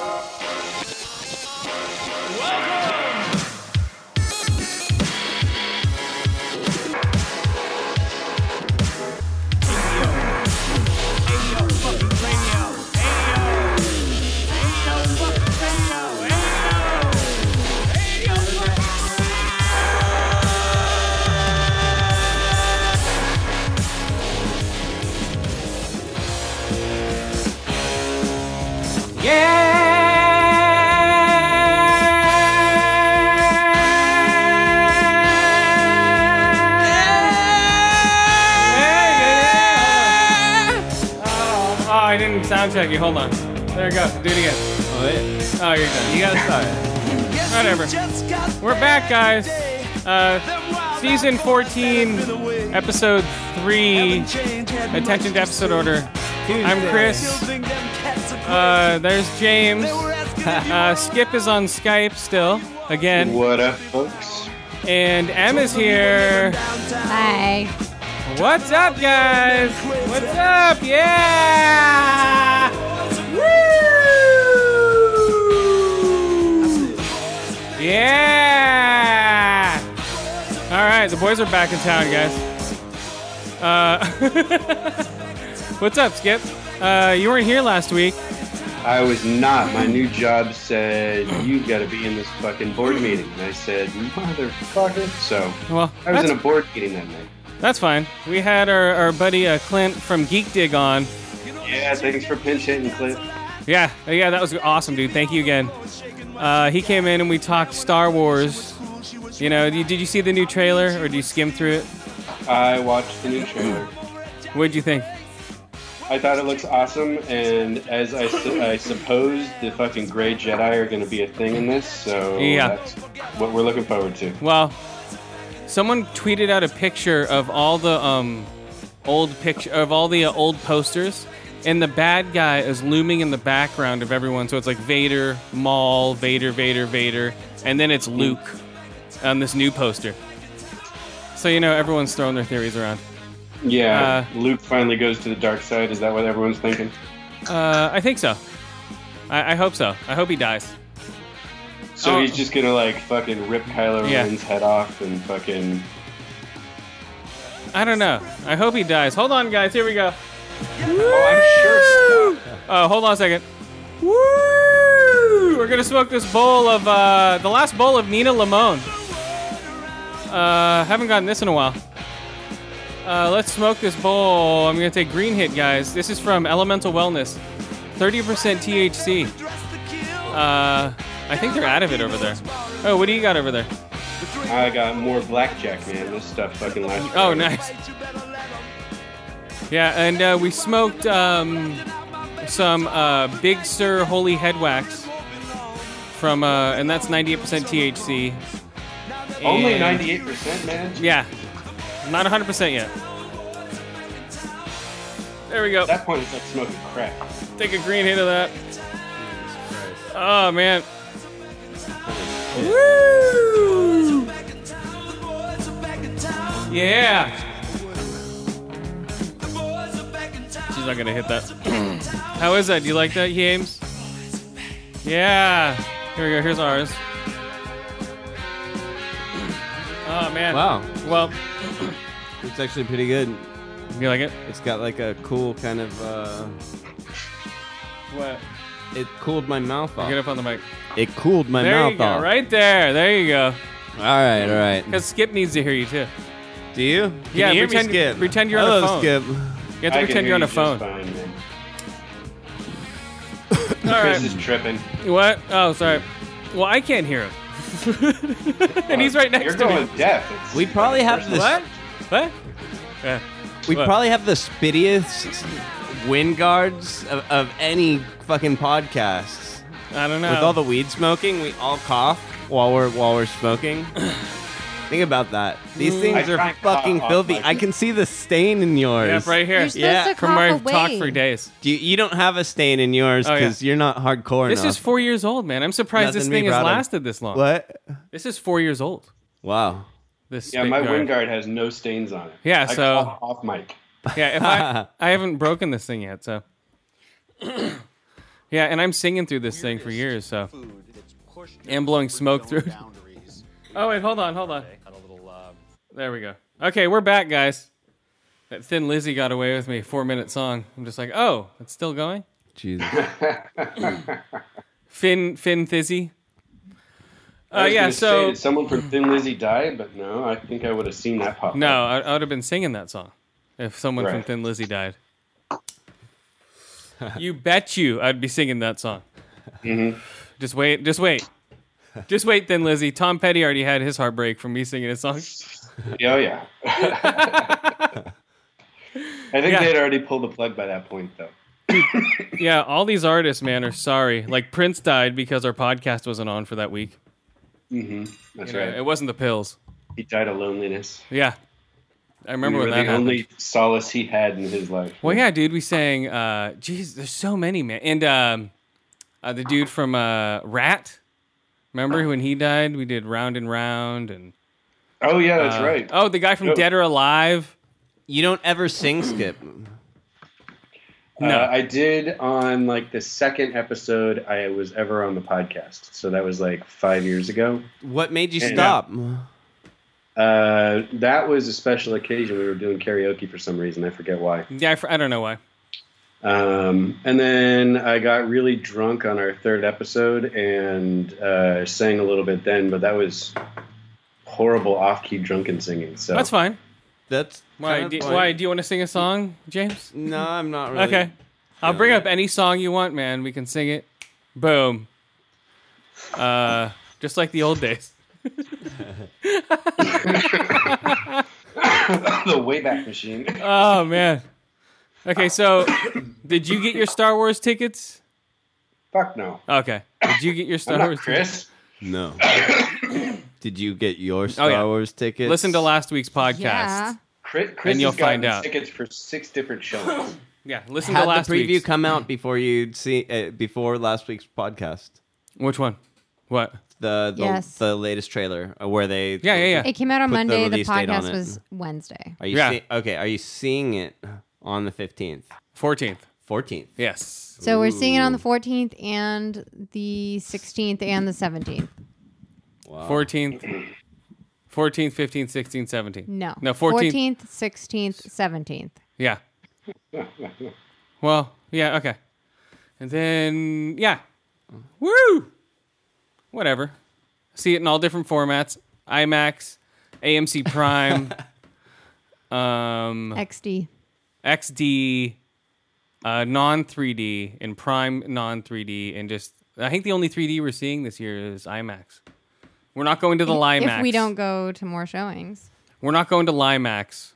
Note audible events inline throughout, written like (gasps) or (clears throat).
Oh, didn't check you. Hold on. There we go. Do it again. Oh, wait. Oh, you're done. You gotta start. Whatever. We're back, guys. Uh, season 14, episode 3. Attention to episode order. I'm Chris. Uh, there's James. (laughs) Uh, Skip is on Skype still, again. What up, folks? And M is here. Hi. What's up, guys? What's up? Yeah! Yeah! All right, the boys are back in town, guys. Uh, (laughs) what's up, Skip? Uh, you weren't here last week. I was not. My new job said you got to be in this fucking board meeting, and I said, motherfucker. So Well, I was in a board meeting that night. that's fine. We had our, our buddy uh, Clint from Geek Dig on. Yeah, thanks for pinch hitting, Clint. Yeah, yeah, that was awesome, dude. Thank you again. Uh, he came in and we talked Star Wars. You know, did you see the new trailer or do you skim through it? I watched the new trailer. What'd you think? I thought it looks awesome, and as I, su- I suppose, the fucking gray Jedi are going to be a thing in this, so Yeah. that's what we're looking forward to. Well, someone tweeted out a picture of all the um, old picture of all the uh, old posters, and the bad guy is looming in the background of everyone. So it's like Vader, Maul, Vader, Vader, Vader, and then it's Luke on this new poster. So you know everyone's throwing their theories around. Yeah, Uh, Luke finally goes to the dark side. Is that what everyone's thinking? Uh, I think so. I, I hope so. I hope he dies. So Oh. he's just gonna like fucking rip Kylo Yeah. Ren's head off and fucking. I don't know. I hope he dies. Hold on, guys. Here we go. Oh, I'm sure. Oh, hold on a second. Woo! We're gonna smoke this bowl of uh, the last bowl of Nina Limon. Uh, haven't gotten this in a while. Uh, let's smoke this bowl. I'm gonna take Green Hit, guys. This is from Elemental Wellness. 30% THC. Uh, I think they're out of it over there. Oh, what do you got over there? I got more blackjack, man. This stuff fucking lasts. Oh, nice. Yeah, and uh, we smoked um, some uh, Big Sur Holy Head Wax from, uh, and that's 98% THC. Only And- ninety-eight percent, man. Yeah, not 100% yet. There we go. At that point, it's like smoking crack. Take a green hit of that. Oh man. Woo! Yeah. Not gonna hit that. (clears throat) How is that? Do you like that, James? Yeah. Here we go. Here's ours. (clears throat) Oh man. Wow. Well, (clears throat) It's actually pretty good. you like it? It's got like a cool kind of. uh What? It cooled my mouth off. Get up on the mic. It cooled my There mouth you go. off. Right there. There you go. All right, all right. Because Skip needs to hear you too. Do you? Can Yeah, you pretend- pretend you're on the phone. Skip. You have to I can pretend hear you're on you a phone. Fine, man. All Chris is tripping. What? Oh, sorry. Well, I can't hear him. (laughs) and he's right next You're to going me. deaf. It's We probably have personal. this- What? What? Yeah. We What? probably have the spittiest wind guards of, of any fucking podcasts. I don't know. With all the weed smoking, we all cough while we're while we're smoking. (clears throat) Think about that. These Mm. things I are try fucking off filthy. my- I can see the stain in yours. yeah, right here. You're supposed Yeah, to From where cough I've talked away. for days. Do you, you don't have a stain in yours Oh, yeah. because you're not hardcore This enough. is four years old, man. I'm surprised Nothing this to thing has proud of. lasted this long. what? This is four years old. Wow. This Yeah, spit my guard. wind guard has no stains on it. Yeah, I so- cough off mic. Yeah, if I (laughs) I haven't broken this thing yet, so. (clears throat) Yeah, and I'm singing through this thing for years, so. And blowing smoke through it. Oh wait, hold on, hold on. There we go. Okay, we're back, guys. That Thin Lizzy got away with me. Four minute song. I'm just like, oh, it's still going. Jesus. Finn, Finn Thizzy. I Uh, yeah, so say, did someone from Thin Lizzy died, but no, I think I would have seen that pop. no, up. I, I would have been singing that song if someone from Thin Lizzy died. you bet you I'd be singing that song. Mm-hmm. Just wait, just wait, (laughs) just wait. then, Lizzy. Tom Petty already had his heartbreak from me singing his song. (laughs) Oh yeah. (laughs) I think Yeah. they'd already pulled the plug by that point, though. Yeah, all these artists, man, are sorry. Like Prince died because our podcast wasn't on for that week. hmm That's You know, right. It wasn't the pills. He died of loneliness. Yeah, I remember we when that the happened. only solace he had in his life. Well, yeah, dude, we sang. Uh, geez, there's so many, man. And um, uh, the dude from uh, Ratt. Remember when he died? We did Round and Round, and Oh yeah, that's uh, right. Oh, the guy from Yep. Dead or Alive. you don't ever sing, Skip. (clears throat) no. Uh, I did on like the second episode I was ever on the podcast. So that was like five years ago. What made you Yeah. stop? Uh, that was a special occasion. We were doing karaoke for some reason. I forget why. Yeah, I, fr- I don't know why. Um, and then I got really drunk on our third episode and uh, sang a little bit then, but that was horrible off-key drunken singing. So That's fine. That's Why? kinda Do, fine. why do you want to sing a song, James? No, I'm not really. Okay, I'll bring up any song you want, man. We can sing it. Boom. Uh, just like the old days. (laughs) (laughs) the Wayback Machine. Oh man. Okay, so did you get your Star Wars tickets? Fuck no. Okay. Did you get your Star I'm not Wars tickets? Chris. No. (coughs) Did you get your Star Oh, yeah. Wars tickets? Listen to last week's podcast. Yeah. Chris, Chris And you'll has find out. tickets for six different shows. (coughs) Yeah, listen Had to last the preview week's. come out before you see uh, before last week's podcast? Which one? What? The the, Yes. the latest trailer uh, where they Yeah, yeah, yeah. It came out on Put the Monday. The, release date on podcast was Wednesday. Are you Yeah. see- okay? Are you seeing it on the fifteenth, 14th. fourteenth? Yes. So we're seeing it on the 14th and the 16th and the 17th. Wow. 14th. 14th, 15th, 16th, 17th. No. No, 14th. 14th, 16th, 17th. Yeah. Well, yeah, okay. And then, yeah. Woo! Whatever. See it in all different formats IMAX, AMC Prime, (laughs) um, XD. XD, uh, non 3D, and Prime non 3D, and just, I think the only 3D we're seeing this year is IMAX. We're not going to the Limax. If we don't go to more showings. We're not going to Limax.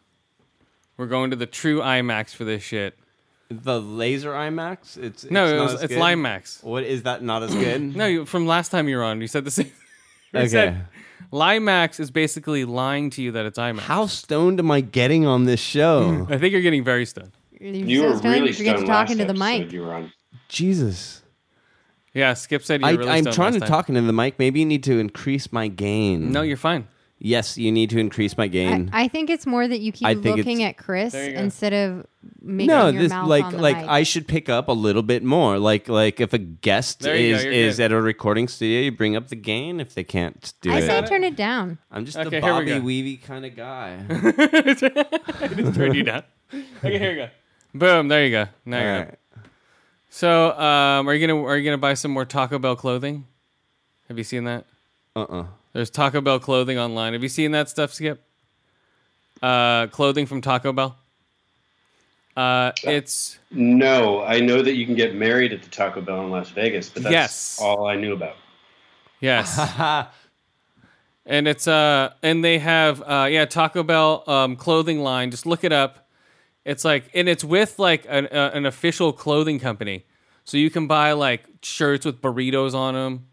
We're going to the true IMAX for this shit. The laser IMAX. It's No, it's it not was, as it's good? Limax. What is that? Not as good. (clears throat) No, you, from last time you were on, you said the same. You Okay. said Limax is basically lying to you that it's IMAX. How stoned am I getting on this show? Hmm. I think you're getting very stoned. You're You so were stoned, really you forget stoned to talking to the mic. You were on. Jesus. Yeah, Skip said you I, really I'm stoned trying last to time. talk into the mic. Maybe you need to increase my gain. No, you're fine. Yes, you need to increase my gain. I think it's more that you keep I think looking it's- at Chris There you go. instead of making no, your this mouth like on the like mic. I should pick up a little bit more. Like like if a guest There you go, is you're is good. at a recording studio, you bring up the gain. If they can't do it. I it, say it. turn it down. I'm just Okay, a here we Bobby go. Weavy kind of guy. (laughs) I just turned you down. Okay, here we go. Boom. There you go. Now All you're right. So, um, are you gonna are you gonna buy some more Taco Bell clothing? Have you seen that? Uh-uh. There's Taco Bell clothing online. Have you seen that stuff, Skip? Uh, clothing from Taco Bell. Uh, it's No, I know that you can get married at the Taco Bell in Las Vegas, but that's Yes. all I knew about. yes, (laughs) and it's uh, and they have uh, yeah, Taco Bell um clothing line. Just look it up. It's like, and it's with like an uh, an official clothing company, so you can buy like shirts with burritos on them,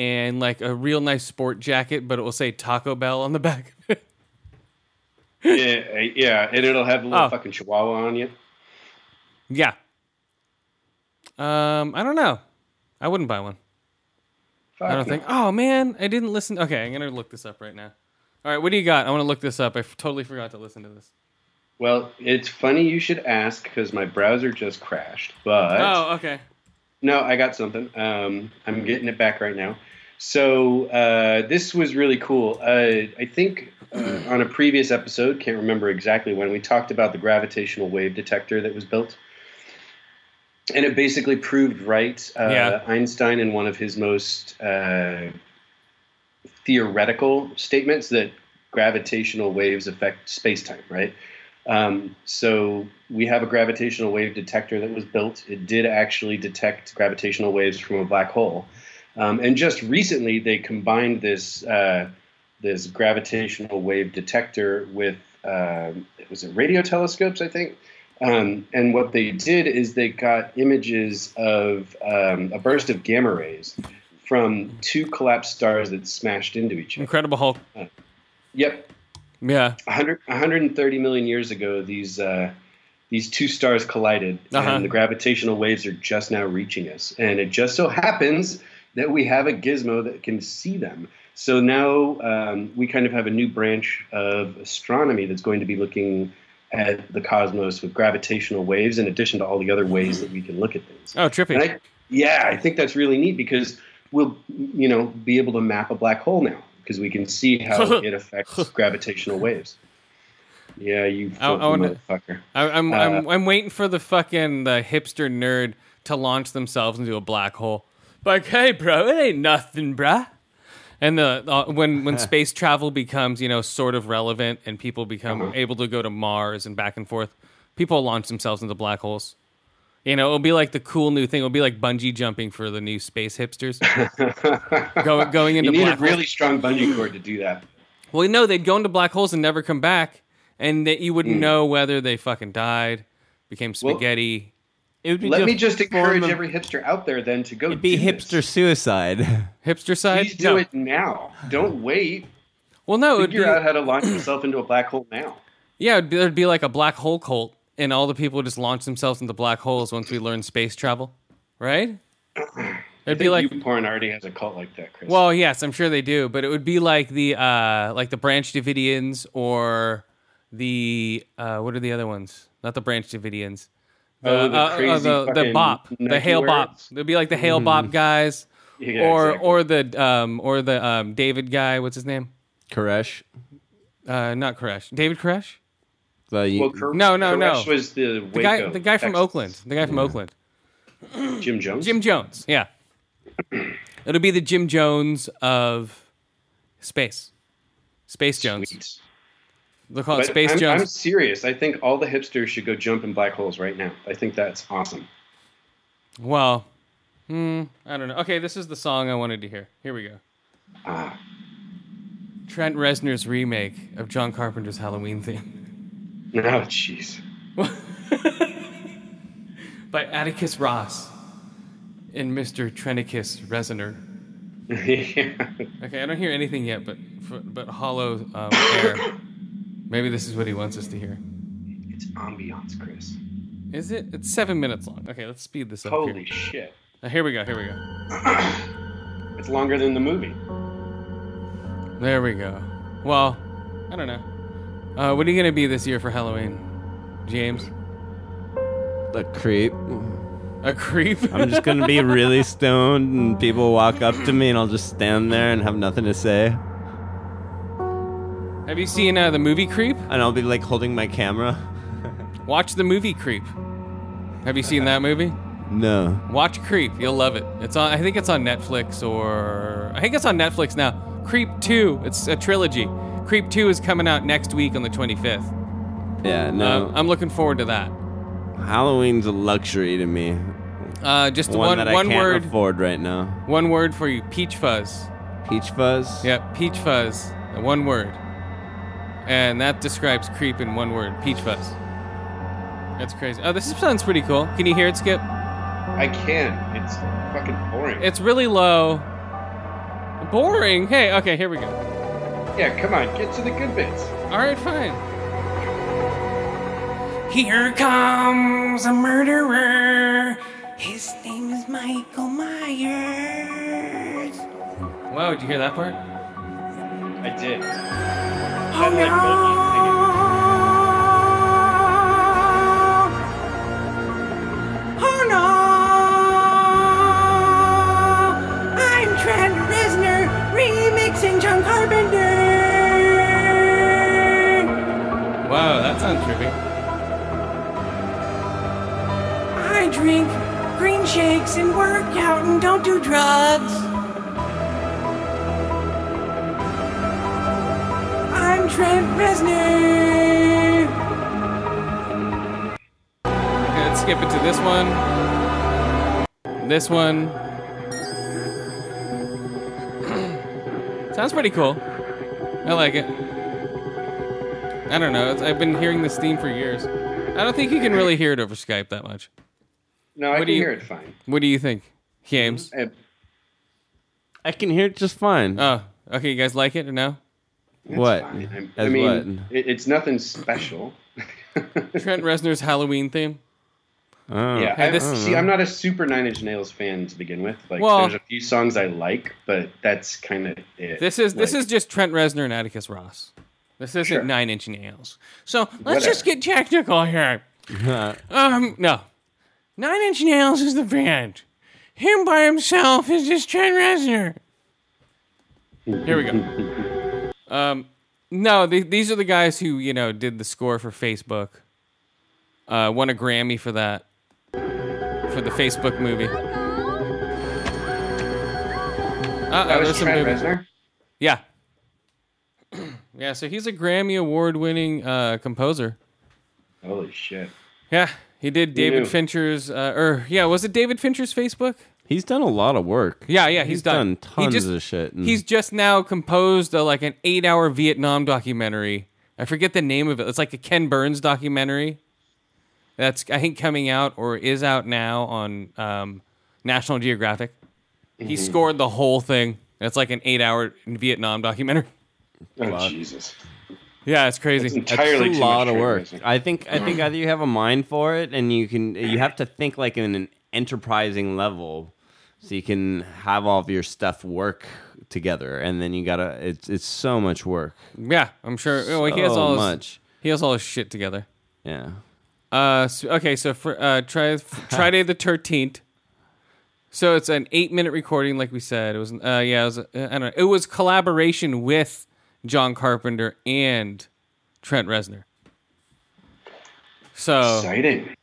and like a real nice sport jacket, but it will say Taco Bell on the back. (laughs) yeah, yeah, and it'll have a little Oh. fucking chihuahua on you. yeah. Um, I don't know. I wouldn't buy one. Fuck I don't no. think. Oh man, I didn't listen. Okay, I'm gonna look this up right now. All right, what do you got? I want to look this up. I f- totally forgot to listen to this. Well, it's funny you should ask because my browser just crashed. But Oh, okay. No, I got something. Um, I'm getting it back right now. So uh, this was really cool. Uh, I think uh, on a previous episode, can't remember exactly when, we talked about the gravitational wave detector that was built. And it basically proved right. Uh, Yeah. Einstein, in one of his most uh, theoretical statements, that gravitational waves affect space time, right? Um, so we have a gravitational wave detector that was built. It did actually detect gravitational waves from a black hole. Um, and just recently, they combined this uh, this gravitational wave detector with uh, was it radio telescopes, I think. Um, and what they did is they got images of um, a burst of gamma rays from two collapsed stars that smashed into each other. Incredible Hulk. Yep, Yeah. 100, 130 million years ago, these uh, these two stars collided, Uh-huh. and the gravitational waves are just now reaching us. And it just so happens that we have a gizmo that can see them. So now um, we kind of have a new branch of astronomy that's going to be looking at the cosmos with gravitational waves, in addition to all the other ways that we can look at things. Oh, trippy. I, yeah, I think that's really neat because we'll, you know, be able to map a black hole now because we can see how (laughs) it affects gravitational waves. Yeah, you I- I filthy wanna- motherfucker. I, I'm, Uh, I'm I'm waiting for the fucking the hipster nerd to launch themselves into a black hole. Like, hey, bro, it ain't nothing, bruh. And the uh, when when (laughs) space travel becomes you know sort of relevant and people become Uh-huh. able to go to Mars and back and forth, people launch themselves into black holes. You know, it'll be like the cool new thing. It'll be like bungee jumping for the new space hipsters. (laughs) Go, going into you need black a really holes. strong bungee cord to do that. Well, no, they'd go into black holes and never come back, and that you wouldn't know whether they fucking died, became Hmm. Well, spaghetti. It would be Let me just encourage of- every hipster out there then to go. It'd be do hipster This. suicide. (laughs) Hipster side? Please do no. it now. Don't wait. Well, no, it'd be, Figure out how to launch yourself into a black hole now. yeah, it'd be, there'd be like a black hole cult, and all the people would just launch themselves into black holes once we learn space travel, right? (clears throat) It'd think be like, YouPorn already has a cult like that, Chris. well, yes, I'm sure they do, but it would be like the uh, like the Branch Davidians or the uh, what are the other ones? Not the Branch Davidians. Oh, the crazy the, the fucking bop, the Nike Hale-Bopp. wearers? It'd be like the Hale-Bopp guys, Yeah, or exactly. or the um or the um David guy. What's his name? Koresh. Uh, not Koresh. David Koresh. The, well, Kor- No, no, no. Was the The guy, the guy from Texas. Oakland. The guy from Oakland. (clears throat) Jim Jones. Jim Jones. Yeah. (clears throat) It'll be the Jim Jones of space. Space Jones. Sweet. They'll call it But Space I'm, Jones. I'm serious. I think all the hipsters should go jump in black holes right now. I think that's awesome. Well, hmm, I don't know. Okay, this is the song I wanted to hear. Here we go. Ah, Trent Reznor's remake of John Carpenter's Halloween theme no, Oh, jeez. (laughs) by Atticus Ross and Mr. Trenicus Reznor. (laughs) yeah. Okay, I don't hear anything yet, but but hollow um, (coughs) air. Maybe this is what he wants us to hear. It's ambiance, Chris. Is it? It's seven minutes long. Okay, let's speed this up. Holy Here. shit. Uh, here we go. Here we go. (clears throat) It's longer than the movie. There we go. Well, I don't know. Uh, what are you gonna be this year for Halloween, James? the creep. A creep? I'm just gonna be (laughs) really stoned, and people walk up to me, and I'll just stand there and have nothing to say, Have you seen uh, the movie Creep? and I'll be like holding my camera. (laughs) Watch the movie Creep. Have you seen that movie? No. Watch Creep. You'll love it. It's on. I think it's on Netflix or I think it's on Netflix now. Creep Two. It's a trilogy. Creep Two is coming out next week on the 25th. Yeah, no. Um, I'm looking forward to that. Halloween's a luxury to me. Uh, just One, one one can't word. afford right now. One word for you. Peach fuzz. Peach fuzz. Yeah, peach fuzz. One word. And that describes creep in one word. Peach fuzz. That's crazy. Oh, this sounds pretty cool. Can you hear it, Skip? I can. It's fucking boring. It's really low. Boring. Hey, okay, here we go. yeah, come on. Get to the good bits. All right, fine. Here comes a murderer. His name is Michael Myers. Wow, did you hear that part? I did oh, no. Like oh no! I'm Trent Reznor remixing John Carpenter! Wow, that sounds trippy. I drink green shakes and work out and don't do drugs. Trent Reznor. Okay, let's skip it to this one. This one. (clears throat) Sounds pretty cool. I like it. I don't know. It's, I've been hearing this theme for years. I don't think you can really hear it over Skype that much. No, I What can do you- hear it fine. What do you think, James? Uh, I can hear it just fine. Oh, okay. You guys like it or no? It's What? fine. I'm- I mean, what? It, it's nothing special. (laughs) Trent Reznor's Halloween theme. Oh. Yeah, I, this- see, I'm not a super Nine Inch Nails fan to begin with. Like, Well- there's a few songs I like, but that's kind of it. This is this is just Trent Reznor and Atticus Ross. This isn't Sure. Nine Inch Nails. So let's Whatever. just get technical here. (laughs) Um, no, Nine Inch Nails is the band. Him by himself is just Trent Reznor. Here we go. (laughs) Um, no, the, these are the guys who you know did the score for Facebook. Uh, won a Grammy for that for the Facebook movie. Uh, that was Trent. Reznor. Yeah. (clears throat) yeah, so he's a Grammy award winning uh, composer. Holy shit! Yeah, he did David? Fincher's, uh, or yeah, was it David Fincher's Facebook? He's done a lot of work. Yeah, yeah, he's, He's done He tons just- of shit. and- He's just now composed a, like an eight hour Vietnam documentary. I forget the name of it. It's like a Ken Burns documentary. That's I think coming out or is out now on um, National Geographic. He Mm-hmm. scored the whole thing. It's like an eight hour Vietnam documentary. Oh Jesus! Yeah, it's crazy. It's That's entirely a lot of work. Reznor. I think I think either you have a mind for it and you can you have to think like in an enterprising level so you can have all of your stuff work together and then you gotta it's it's so much work. Yeah, I'm sure. Well, he has So all his, much. he has all his shit together. Yeah. Uh, so, okay, so for uh, try (laughs) Friday the thirteenth. So it's an eight minute recording, like we said. It was uh, yeah, it was uh, I don't know. It was collaboration with John Carpenter and Trent Reznor. So Exciting.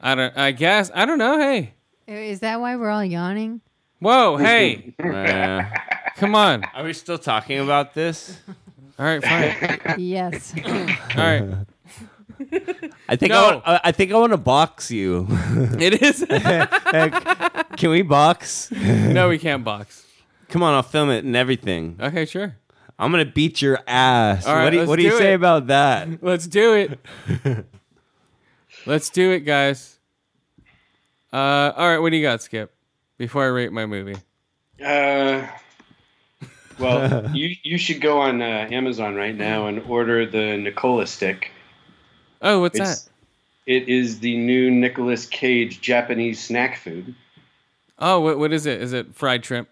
I don't. I guess I don't know. Hey, Is that why we're all yawning? whoa, hey, Uh, come on. are we still talking about this? All right, fine. Yes. All right, I think No. I, wa- I think I want to box you. it is. (laughs) Can we box? no, we can't box. Come on, I'll film it and everything. Okay, sure. I'm gonna beat your ass. All right, what do you, let's what do you do say it. about that? Let's do it. (laughs) Let's do it, guys. Uh, all right, what do you got, Skip? Before I rate my movie. Uh, well, (laughs) you you should go on uh, Amazon right now and order the Nicola stick. Oh, what's It's, that? It is the new Nicolas Cage Japanese snack food. Oh, what what is it? Is it fried shrimp?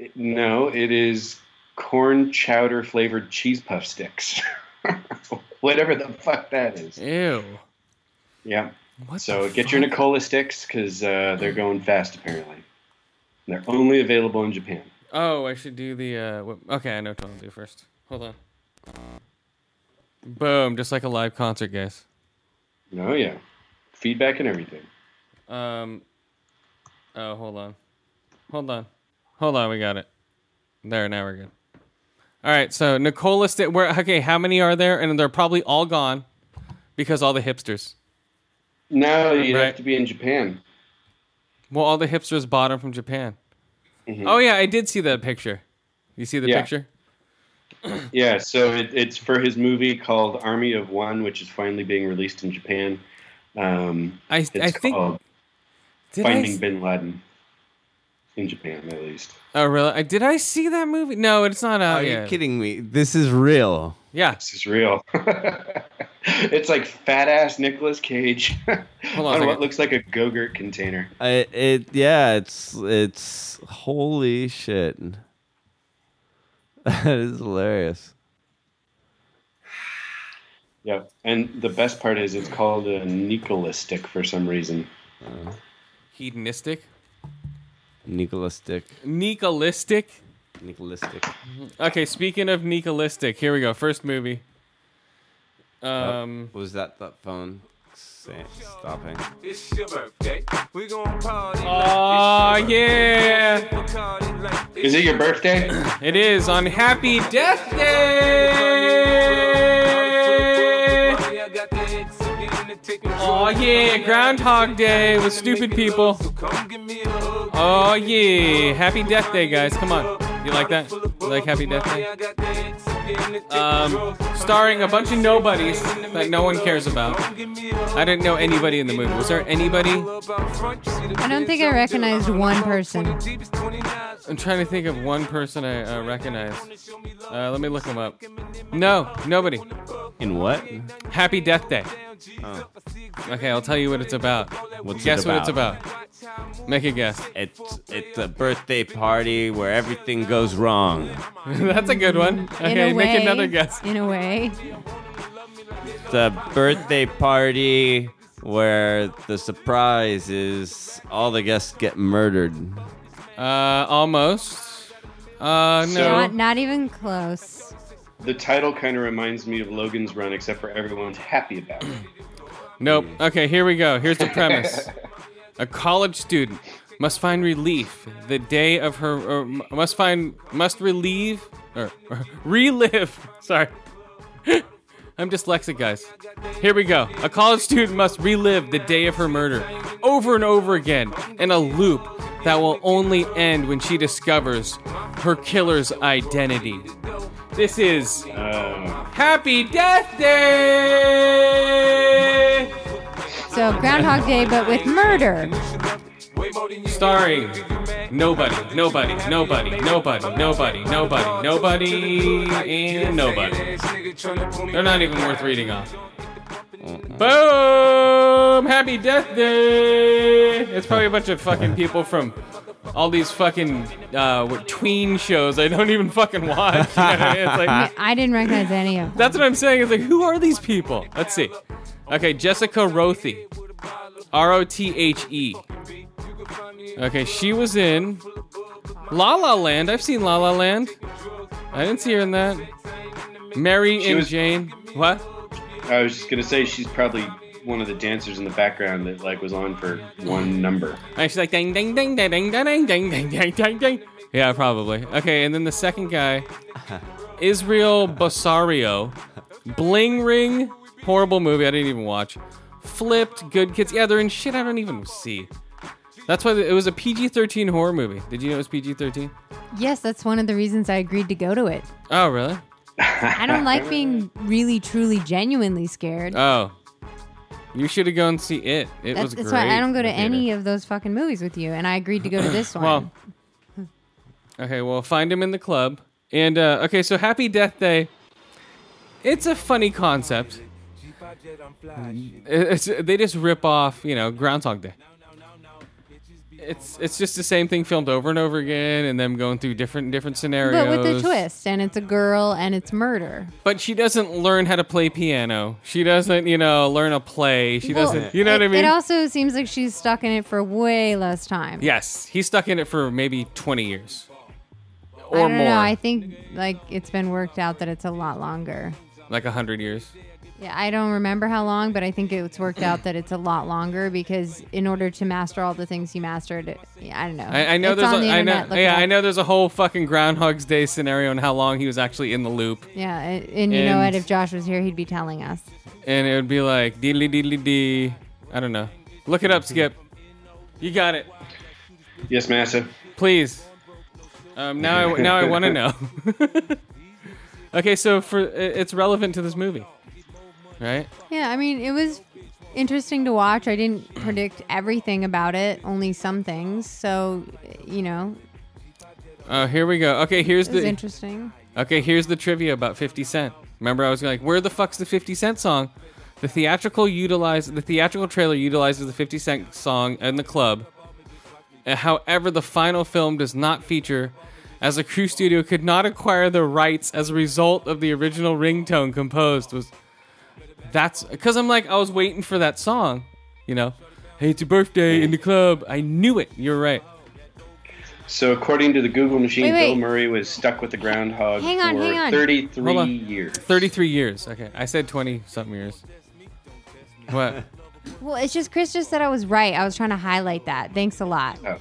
It- no, it is corn chowder flavored cheese puff sticks. (laughs) Whatever the fuck that is. Ew. Yeah. What So get your? Nicola sticks because uh, they're going fast apparently. They're only available in Japan. Oh, I should do the. Uh, okay, I know what I'll do first. Hold on. Boom! Just like a live concert, guys. Oh yeah, feedback and everything. Um. Oh, hold on. Hold on. Hold on. We got it. There. Now we're good. All right. So Nicola, st- where? Okay. How many are there? And they're probably all gone because all the hipsters. No, you'd Right. have to be in Japan. Well, all the hipsters bought them from Japan. Oh yeah, I did see that picture. You see the Mm-hmm. Yeah. picture? (clears throat) Yeah, so it, it's for his movie called Army of One, which is finally being released in Japan. Um, I it's I think called did I Finding Bin Laden in Japan, at least. Oh really? I, did I see that movie? No, it's not out Are you kidding me? This is real. Yeah. This is real. (laughs) (laughs) it's like fat ass Nicolas Cage (laughs) Hold on on what looks like a Go-Gurt container. I, it yeah, it's it's holy shit. (laughs) That is hilarious. Yeah, and the best part is it's called a Nicola stick for some reason. Uh, Hedonistic. Nicholastic. Nicolistic. Nicholastic. Okay, speaking of Nicolistic, here we go. First movie. Um, What was that that phone? Say- Stopping. It's your birthday. We gon' party. Oh yeah, Is it your birthday? it is on Happy Death Day. Oh yeah, Groundhog Day with stupid people. Come give me a hug. Oh yeah, Happy Death Day, guys. Come on, you like that? You like Happy Death Day? I got the X in the ticket Um, starring a bunch of nobodies that no one cares about. Give me a hug. I didn't know anybody in the movie. Was there anybody? About front, you see the I don't think I recognized one person. 20 Jeeps, 29s. I'm trying to think of one person I uh, recognize. Uh, let me look them up. No, nobody. In what? Happy Death Day. Oh. Okay, I'll tell you what it's about. What's guess it what it's about? about. Make a guess. It's it's a birthday party where everything goes wrong. (laughs) That's a good one. Okay, a make another guess. In a way. It's a birthday party where the surprise is all the guests get murdered. Uh, almost. Uh, no. Not, not even close. The title kind of reminds me of Logan's Run, except for everyone's happy about it. (clears throat) Nope. Okay, here we go. Here's the premise. A college student must find relief the day of her must find must relieve or, or (laughs) relive. (laughs) Sorry. (laughs) I'm dyslexic, guys. Here we go. A college student must relive the day of her murder over and over again in a loop that will only end when she discovers her killer's identity. This is Uh, Happy Death Day! So Groundhog Day, but with murder. Starring nobody, nobody, nobody, nobody, nobody, nobody, nobody, and nobody. They're not even worth reading off. Boom! Happy Death Day! It's probably a bunch of fucking people from all these fucking uh, what, tween shows I don't even fucking watch. (laughs) You know what I mean? It's like, I didn't recognize any of them. That's what I'm saying. It's like, who are these people? Let's see. Okay, Jessica Rothe. R O T H E. Okay, she was in La La Land. I've seen La La Land. I didn't see her in that. Mary She and was- Jane. What? I was just gonna say she's probably one of the dancers in the background that like was on for one number. And she's like ding ding ding ding ding ding ding ding ding ding ding. Yeah, probably. Okay, and then the second guy, Israel Broussard, Bling Ring, horrible movie I didn't even watch. Flipped, Good Kids. Yeah, they're in shit I don't even see. That's why it was a PG-13 horror movie. Did you know it was PG-13? Yes, that's one of the reasons I agreed to go to it. Oh, really? I don't like being really, truly, genuinely scared. Oh, you should have gone and see it. It That's, was great. that's why I don't go to theater. any of those fucking movies with you, and I agreed to go to this (clears throat) one. Well, okay, well, find him in the club. And, uh, okay, so Happy Death Day. It's a funny concept. It's, they just rip off, you know, Groundhog Day. It's it's just the same thing filmed over and over again, and them going through different different scenarios. but with a twist, and it's a girl, and it's murder. But she doesn't learn how to play piano. She doesn't, you know, learn a play. She Well, doesn't, you know it, what I mean? It also seems like she's stuck in it for way less time. yes, he's stuck in it for maybe twenty years I or don't more, know. I think like it's been worked out that it's a lot longer. like a hundred years. Yeah, I don't remember how long, but I think it's worked out that it's a lot longer because in order to master all the things he mastered, it, yeah, I don't know. I, I know It's there's on a, the I know, internet. yeah, up. I know there's a whole fucking Groundhog's Day scenario and how long he was actually in the loop, Yeah, and, and you know And- what? If Josh was here, he'd be telling us. and it would be like deedly deedly dee. I don't know. Look it up, Skip. You got it, Yes, master. please. Um, now I now I want to (laughs) know. (laughs) okay, so for it- it's relevant to this movie, right? Yeah, I mean, it was interesting to watch. I didn't (clears throat) predict everything about it, only some things. So, you know, Oh, here we go. Okay, here's it was the interesting. Okay, here's the trivia about 50 Cent. Remember, I was like, where the fuck's the 50 Cent song? The theatrical utilize the theatrical trailer utilizes the 50 Cent song in the club. Uh, However, the final film does not feature, as the crew studio could not acquire the rights as a result of the original ringtone composed. Was that's because I'm like I was waiting for that song, you know. Hey, it's your birthday in the club. I knew it. You're right. So according to the Google machine, Wait, wait. Bill Murray was stuck with the groundhog Hang on, for hang on. 33 Hold on. years. 33 years. Okay, I said 20 something years. What? (laughs) Well, it's just Chris just said I was right. I was trying to highlight that. Thanks a lot. Oh.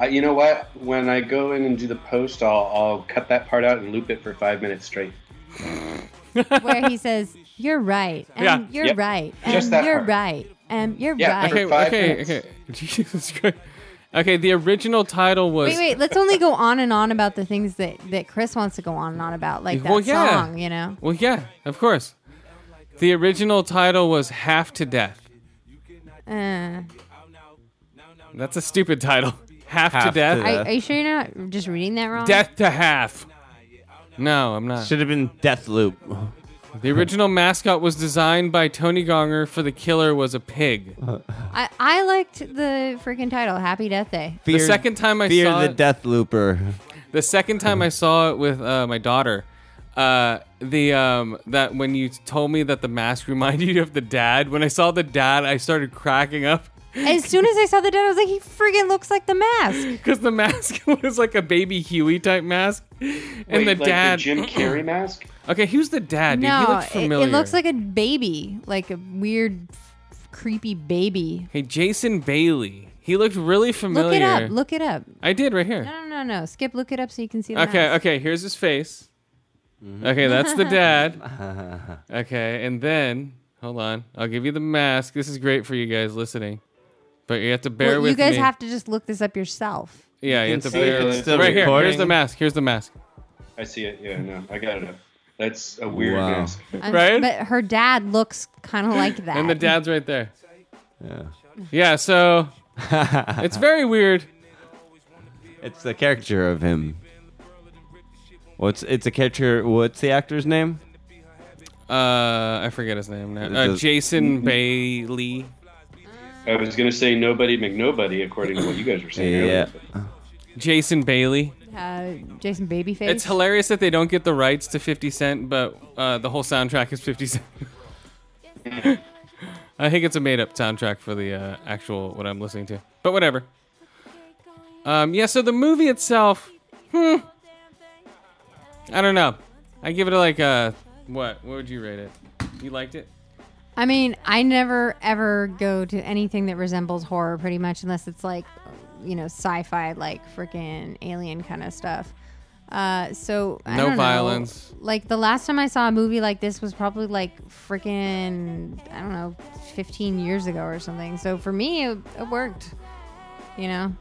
Uh, you know what? When I go in and do the post, I'll, I'll cut that part out and loop it for five minutes straight. (laughs) Where he says, "You're right," and Yeah. you're Yep. right, Just and that you're part. right, and you're Yeah, right. for Okay, five okay, minutes. okay. (laughs) Jesus Christ. Okay, the original title was Wait, wait. Let's only go on and on about the things that that Chris wants to go on and on about, like that Well, yeah. song. You know. Well, yeah, of course. The original title was Half to Death. Uh, That's a stupid title. Half, Half to to Death. Death. are, are you sure you're not just reading that wrong? Death to Half. No, I'm not. Should have been Deathloop. The original mascot was designed by Tony Gardner for the killer was a pig. I, I liked the freaking title, Happy Death Day. The second time I Fear saw the it- Deathlooper. The second time I saw it with uh, my daughter, uh, the um, that when you told me that the mask (laughs) reminded you of the dad, when I saw the dad, I started cracking up As soon as I saw the dad, I was like, he friggin' looks like the mask. (laughs) because the mask (laughs) was like a baby Huey type mask, and Wait, the like dad. the Jim (clears throat) Carrey mask? okay, who's the dad? Dude, he no, looks it, familiar. it looks like a baby, like a weird, f- creepy baby. Hey, Jason Bailey. He looked really familiar. Look it up. Look it up. I did right here. No, no, no, no. Skip, look it up so you can see the Okay, mask. okay, here's his face. Mm-hmm. Okay, that's the dad. (laughs) Okay, and then hold on. I'll give you the mask. This is great for you guys listening. But you have to bear Well, with you guys me. have to just look this up yourself. yeah, you, You have to bear it. with It's still Right here. Here's recording. the mask. Here's the mask. I see it. Yeah, no, I got it up. That's a weird Wow. mask. And- (laughs) Right? But her dad looks kind of (laughs) like that. And the dad's right there. Yeah. Yeah, so (laughs) it's very weird. It's the caricature of him. What's it's a caricature? What's the actor's name? Uh, I forget his name now. Uh, Jason Bailey. I was gonna say nobody McNobody, according to what you guys were saying. Yeah. earlier. Jason Bailey. uh, Jason Babyface. It's hilarious that they don't get the rights to 50 Cent, but uh, the whole soundtrack is 50 Cent. (laughs) I think it's a made up soundtrack for the uh, actual what I'm listening to. But whatever. Um, yeah, so the movie itself, hmm. I don't know. I give it a like a what? What would you rate it? You liked it? I mean, I never ever go to anything that resembles horror pretty much unless it's like, you know, sci-fi, like freaking alien kind of stuff. Uh, so I No don't know. violence. Like the last time I saw a movie like this was probably like freaking I don't know, 15 years ago or something. So for me, it, it worked. You know,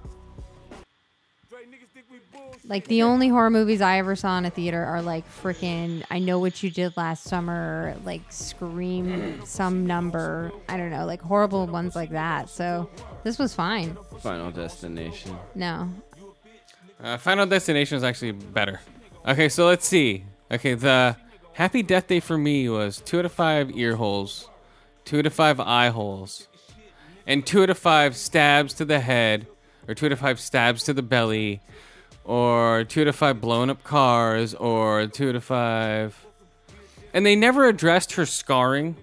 like the only horror movies I ever saw in a theater are like freaking I know what you did last summer, like Scream some number. I don't know, like horrible ones like that. So this was fine. Final Destination. No, Uh, Final Destination is actually better. Okay, so let's see. Okay, the Happy Death Day for me was two out of five ear holes, two out of five eye holes, and two out of five stabs to the head, or two out of five stabs to the belly, or two to five blown up cars, or two to five. And they never addressed her scarring.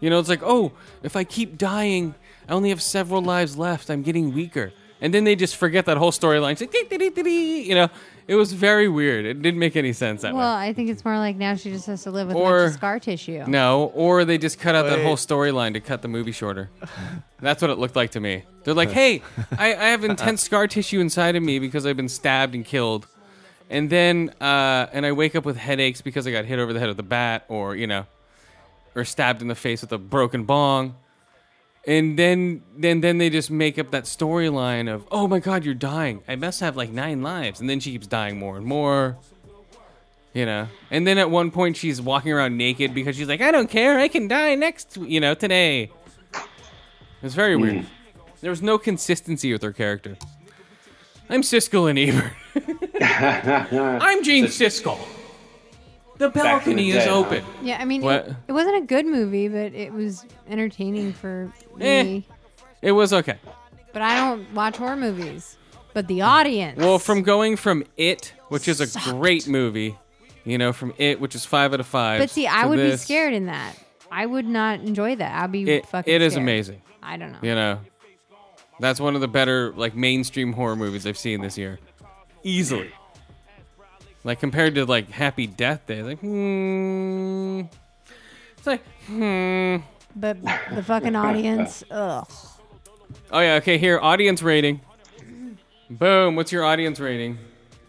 You know, it's like, oh, if I keep dying, I only have several lives left. I'm getting weaker. And then they just forget that whole storyline. Like, you know, it was very weird. It didn't make any sense that well, way. I think it's more like now she just has to live with a Or- bunch of scar tissue. No, or they just cut out that whole storyline to cut the movie shorter. (laughs) That's what it looked like to me. They're like, hey, I, I have intense (laughs) scar tissue inside of me because I've been stabbed and killed. And then, uh, and I wake up with headaches because I got hit over the head with a bat or, you know, or stabbed in the face with a broken bong. And then, then, then they just make up that storyline of, oh my God, you're dying. I must have like nine lives. And then she keeps dying more and more. You know, and then at one point she's walking around naked because she's like, I don't care, I can die next, you know, today. It's very weird. Hmm. There was no consistency with her character. I'm Siskel and Ebert. (laughs) (laughs) I'm Gene Siskel. The in the balcony is day, open. Yeah, I mean, What? it, it wasn't a good movie, but it was entertaining for Eh. me. It was okay. But I don't watch horror movies. But the audience. Well, from going from It, which is a Sucked. great movie, you know, from It, which is five out of five. But see, I to would be this, scared in that. I would not enjoy that. I'd be It, fucking. it is scared. amazing. I don't know. You know, that's one of the better like mainstream horror movies I've seen this year, easily. Like compared to like Happy Death Day, like hmm, it's like hmm. but the fucking audience, (laughs) ugh. Oh yeah, okay. Here, audience rating. Boom. What's your audience rating?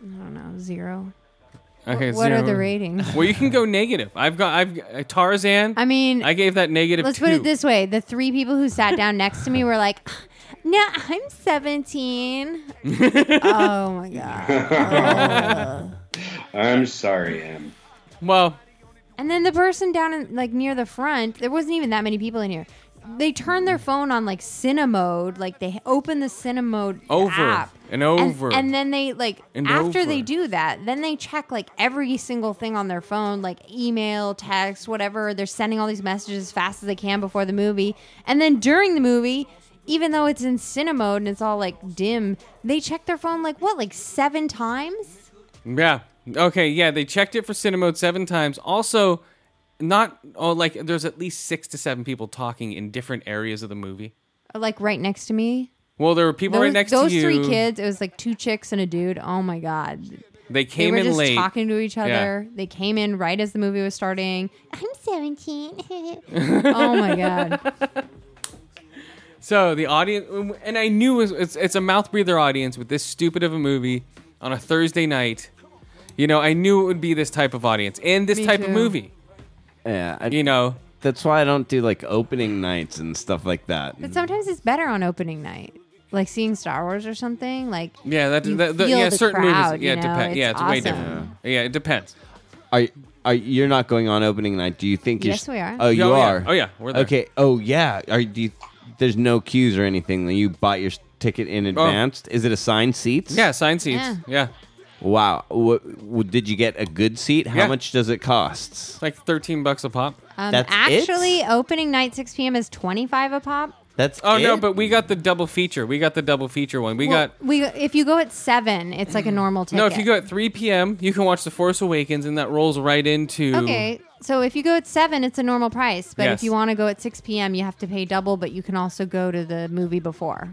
I don't know, zero. Okay, what are the ratings? Well, you can go negative. I've got I've uh, Tarzan. I mean, I gave that negative. let's two. put it this way: the three people who sat down next to me were like, "No, I'm 17." (laughs) oh my god! (laughs) I'm sorry, Em. Well, And then the person down in like near the front, there wasn't even that many people in here. They turned their phone on like Cinemode, like they open the Cinemode Over app. and over. And, and then they like And after they do that, then they check like every single thing on their phone, like email, text, whatever. They're sending all these messages as fast as they can before the movie. And then during the movie, even though it's in Cinemode and it's all like dim, they check their phone like what, like seven times? Yeah. Okay, yeah. They checked it for Cinemode seven times. Also, not oh, like there's at least six to seven people talking in different areas of the movie. Like right next to me. Well, there were people those, right next those to you. three kids, it was like two chicks and a dude. Oh my god. They They came were in just late. talking to each other. They came in right as the movie was starting. I'm 17. (laughs) oh my god. (laughs) So the audience, and I knew it it's it's a mouth breather audience with this stupid of a movie on a Thursday night. You know, I knew it would be this type of audience and this Me type of movie. Yeah, I, You know, that's why I don't do like opening nights and stuff like that. But sometimes it's better on opening night. Like seeing Star Wars or something. Like yeah, that, You that, that- feel yeah, the certain crowd, movies, yeah, you it know, depends. Yeah, it's it's way different. Yeah, it depends. Are are you're not going on opening night? Do you think? Yes, you're, we are. Oh, you oh, are. Yeah. Oh yeah, we're there. Okay. Oh yeah. Are do you, there's no cues or anything? You bought your s- ticket in advance. Is it assigned seats? Oh. Yeah, sign seats. Yeah. Yeah, Wow. What, what, did you get a good seat? How Yeah. much does it cost? it's like thirteen bucks a pop. um, That's it? actually opening night 6 p.m. is 25 a pop. That's Oh no, it? but we got the double feature. We got the double feature one. We Well, got we if you go at 7, it's like a normal ticket. no. If you go at three p.m., you can watch The Force Awakens, and that rolls right into. Okay, so if you go at seven, it's a normal price. But Yes. if you want to go at six p.m., you have to pay double. But you can also go to the movie before.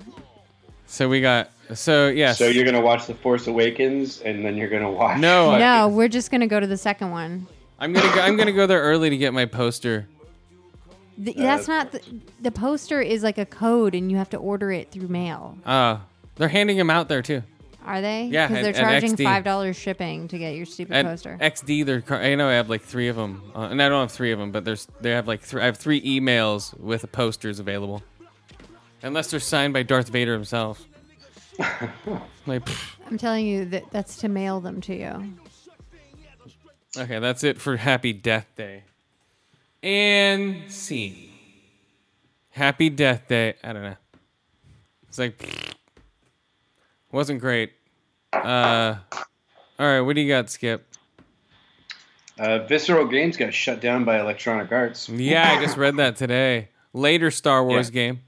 So we got. So yes. So you're gonna watch The Force Awakens, and then you're gonna watch. No, I- No, we're just gonna go to the second one. I'm gonna go, I'm gonna go there early to get my poster. Th- that's not the, the poster is like a code, and you have to order it through mail. Uh, they're handing them out there too. Are they? Yeah, because they're at- at charging XD. five dollars shipping to get your stupid At poster. XD, they're I know I have like three of them, uh, and I don't have three of them, but there's they have like three. I have three emails with posters available, unless they're signed by Darth Vader himself. (laughs) like, pff, I'm telling you that that's to mail them to you. okay, that's it for Happy Death Day. And scene. Happy Death Day. I don't know. It's like pfft, wasn't great. Uh, all right, what do you got, Skip? Uh, Visceral Games got shut down by Electronic Arts. Yeah, I just read that today. Later Star Wars Yeah. game.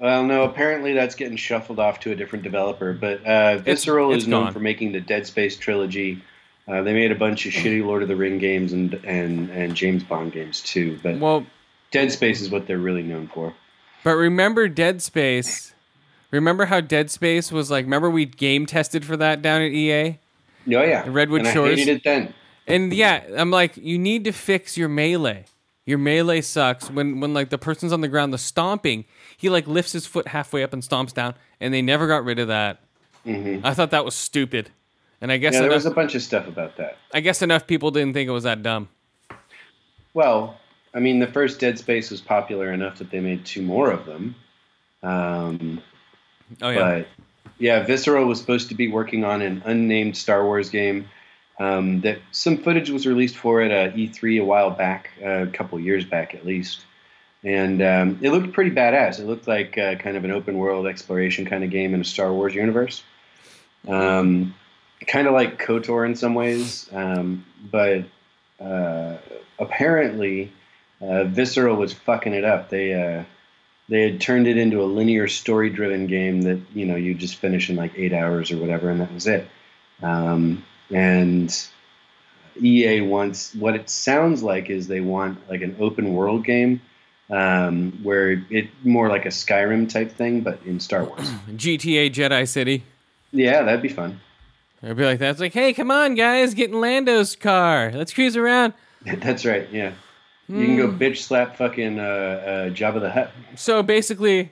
Well, no, apparently that's getting shuffled off to a different developer. But uh, Visceral it's is known gone. for making the Dead Space trilogy. Uh, they made a bunch of shitty Lord of the Ring games and and and James Bond games too. But Well, Dead Space is what they're really known for. but remember Dead Space. Remember how Dead Space was like? Remember we game tested for that down at EA? Oh yeah, Redwood and Shores? I hated it then. And yeah, I'm like, you need to fix your melee. Your melee sucks when when like the person's on the ground, the stomping. He like lifts his foot halfway up and stomps down, and they never got rid of that. I thought that was stupid, and I guess Mm-hmm. Yeah, there was a bunch of stuff about that. I guess enough people didn't think it was that dumb. Well, I mean, the first Dead Space was popular enough that they made two more of them. Um, Oh yeah, But yeah, Visceral was supposed to be working on an unnamed Star Wars game um, that some footage was released for it at uh, E3 a while back, uh, a couple years back at least. And um, it looked pretty badass. It looked like uh, kind of an open world exploration kind of game in a Star Wars universe. Um, kind of like KOTOR in some ways, um, but uh, apparently uh, Visceral was fucking it up. They uh, they had turned it into a linear story driven game that you know you just finish in like eight hours or whatever and that was it um, and ea wants what it sounds like is they want like an open world game um, where it more like a skyrim type thing but in star wars (clears throat) GTA Jedi City. yeah that'd be fun I'd be like that. It's like, hey, come on, guys, get in Lando's car. Let's cruise around. (laughs) that's right yeah You can go bitch slap fucking uh, uh, Jabba the Hutt. So basically,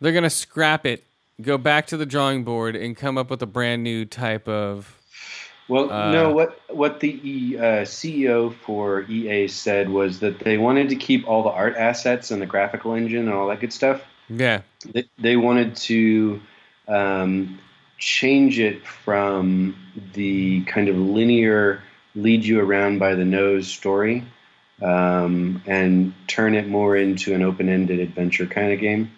they're gonna scrap it, go back to the drawing board, and come up with a brand new type of. Well, Uh, no. What what the E- uh, CEO for EA said was that they wanted to keep all the art assets and the graphical engine and all that good stuff. Yeah, They, they wanted to um, change it from the kind of linear lead you around by the nose story um, and turn it more into an open-ended adventure kind of game.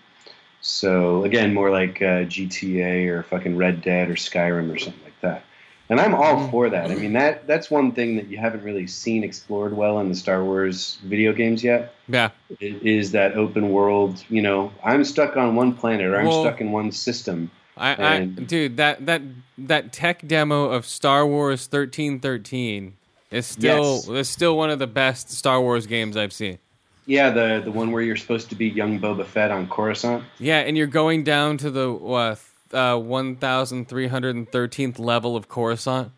So again, more like uh, GTA or fucking Red Dead or Skyrim or something like that. And I'm all for that. I mean that that's one thing that you haven't really seen explored well in the Star Wars video games yet yeah. is that open world. You know, I'm stuck on one planet or I'm Well- stuck in one system. I, I dude, that that that tech demo of Star Wars thirteen thirteen is still Yes. is still one of the best Star Wars games I've seen. Yeah, the the one where you're supposed to be young Boba Fett on Coruscant. Yeah, and you're going down to the uh, uh, one thousand three hundred and thirteenth level of Coruscant,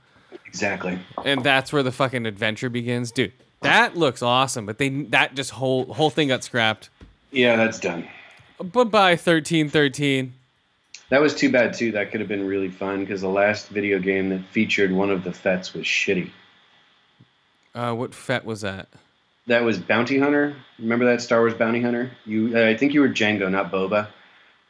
Exactly. and that's where the fucking adventure begins, dude. That looks awesome, but they that just whole whole thing got scrapped. Yeah, that's done. Bye bye thirteen thirteen. That was too bad too. That could have been really fun because the last video game that featured one of the Fetts was shitty. Uh, what Fett was that? That was Bounty Hunter. Remember that Star Wars Bounty Hunter? You, uh, I think you were Jango, not Boba,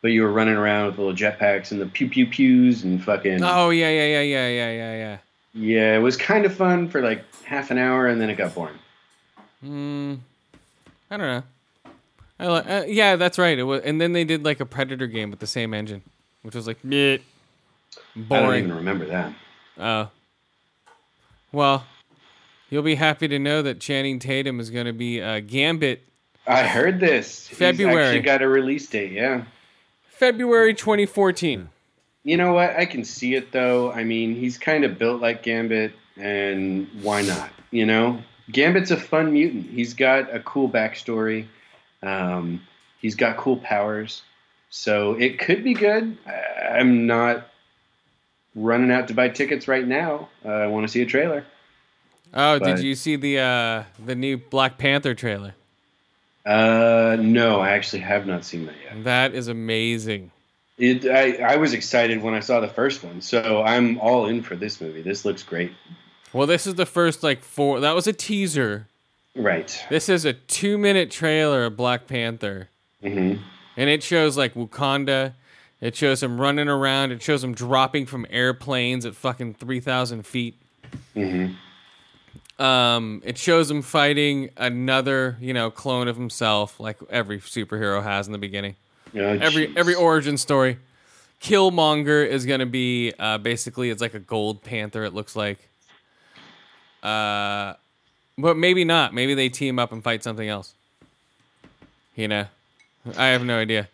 but you were running around with little jetpacks and the pew pew pews and fucking. Oh yeah yeah yeah yeah yeah yeah yeah. Yeah, it was kind of fun for like half an hour and then it got boring. Hmm. I don't know. I li- uh, yeah, that's right. It was, and then they did like a Predator game with the same engine, which was like meh, I don't even remember that. Oh. Well, you'll be happy to know that Channing Tatum is going to be uh, Gambit I heard this. He's February. actually got a release date. Yeah. February 2014. You know what? I can see it though. I mean, he's kind of built like Gambit, and why not? You know, Gambit's a fun mutant. He's got a cool backstory. Um, he's got cool powers, so it could be good. I'm not running out to buy tickets right now. Uh, I want to see a trailer. Oh, But- did you see the uh, the new Black Panther trailer? Uh, no, I actually have not seen that yet. That is amazing. It, I, I was excited when I saw the first one, so I'm all in for this movie. This looks great. Well, this is the first like four. That was a teaser. Right. This is a two minute trailer of Black Panther. mm-hmm. and it shows like Wakanda. It shows him running around. It shows him dropping from airplanes at fucking three thousand feet. hmm Um, it shows him fighting another, you know, clone of himself, like every superhero has in the beginning. every every origin story. Killmonger is gonna be uh, basically it's like a gold panther. It looks like. Uh, but maybe not. Maybe they team up and fight something else. You know, I have no idea.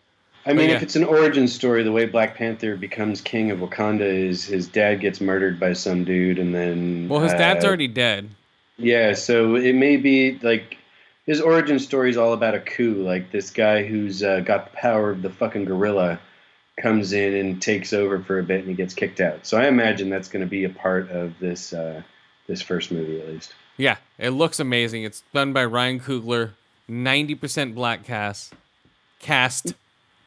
I mean, yeah. if it's an origin story, the way Black Panther becomes king of Wakanda is his dad gets murdered by some dude, and then Well, his dad's uh, already dead. Yeah, so it may be like his origin story is all about a coup. Like this guy who's uh, got the power of the fucking gorilla comes in and takes over for a bit, and he gets kicked out. So I imagine that's going to be a part of this uh, this first movie, at least. Yeah, it looks amazing. It's done by Ryan Coogler, ninety percent black cast. Cast.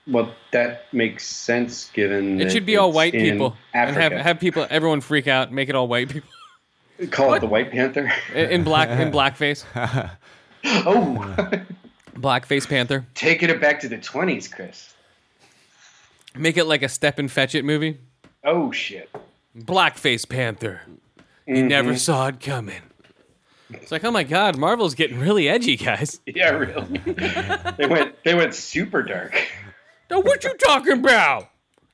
Well, that makes sense given It should be all white people and have have people everyone freak out, make it all white people Call What? it the White Panther. in in black in (laughs) blackface, (laughs) oh, (laughs) blackface panther. taking it back to the twenties, Chris. Make it like a step and fetch it movie. Oh shit. Blackface panther. You Mm-hmm. never saw it coming. It's like, oh my god, Marvel's getting really edgy, guys. Yeah, really. they went they went super dark. Now what you talking about?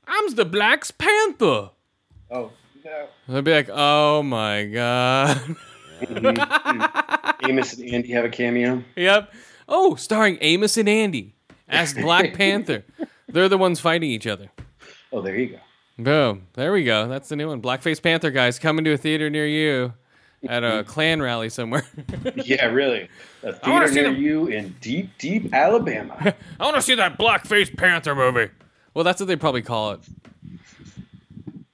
I'm the Black Panther. Oh no. They'll be like, oh my god. Amos and Andy have a cameo. Yep. Oh, starring Amos and Andy as Black (laughs) Panther. They're the ones fighting each other. Oh, there you go. Boom. There we go. That's the new one. Blackface Panther, guys, coming to a theater near you at a (laughs) Klan rally somewhere. (laughs) Yeah, really. A theater near them. you in deep, deep Alabama. I want to see that Blackface Panther movie. Well, that's what they probably call it.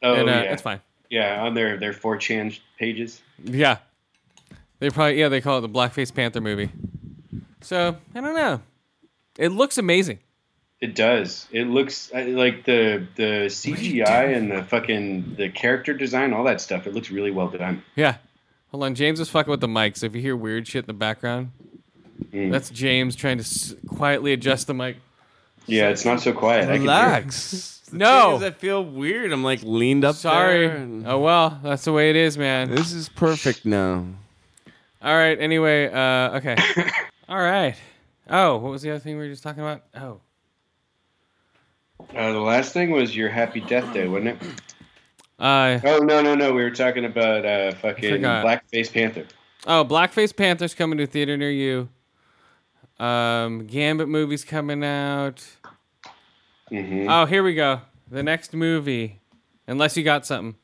Oh, and uh, yeah. it's fine. Yeah, on their their 4chan pages. Yeah. They probably, yeah, they call it the Blackface Panther movie. So I don't know. It looks amazing. It does. It looks uh, like the the CGI and the fucking the character design, all that stuff. It looks really well done. Yeah. Hold on, James is fucking with the mic. So if you hear weird shit in the background, Mm. that's James trying to s- quietly adjust the mic. Yeah, it's not so quiet. I can hear it. Relax. The No. thing is, I feel weird. I'm like leaned up. Sorry. there and- Oh well, that's the way it is, man. This is perfect now. All right. Anyway, uh, okay. (laughs) All right. Oh, what was the other thing we were just talking about? Oh, Uh, the last thing was your Happy Death Day, wasn't it? uh, Oh no no no! We were talking about uh, fucking forgot. Blackface Panther. oh, Blackface Panther's coming to a theater near you. Um, Gambit movie's coming out. Hmm Oh, here we go. The next movie, unless you got something.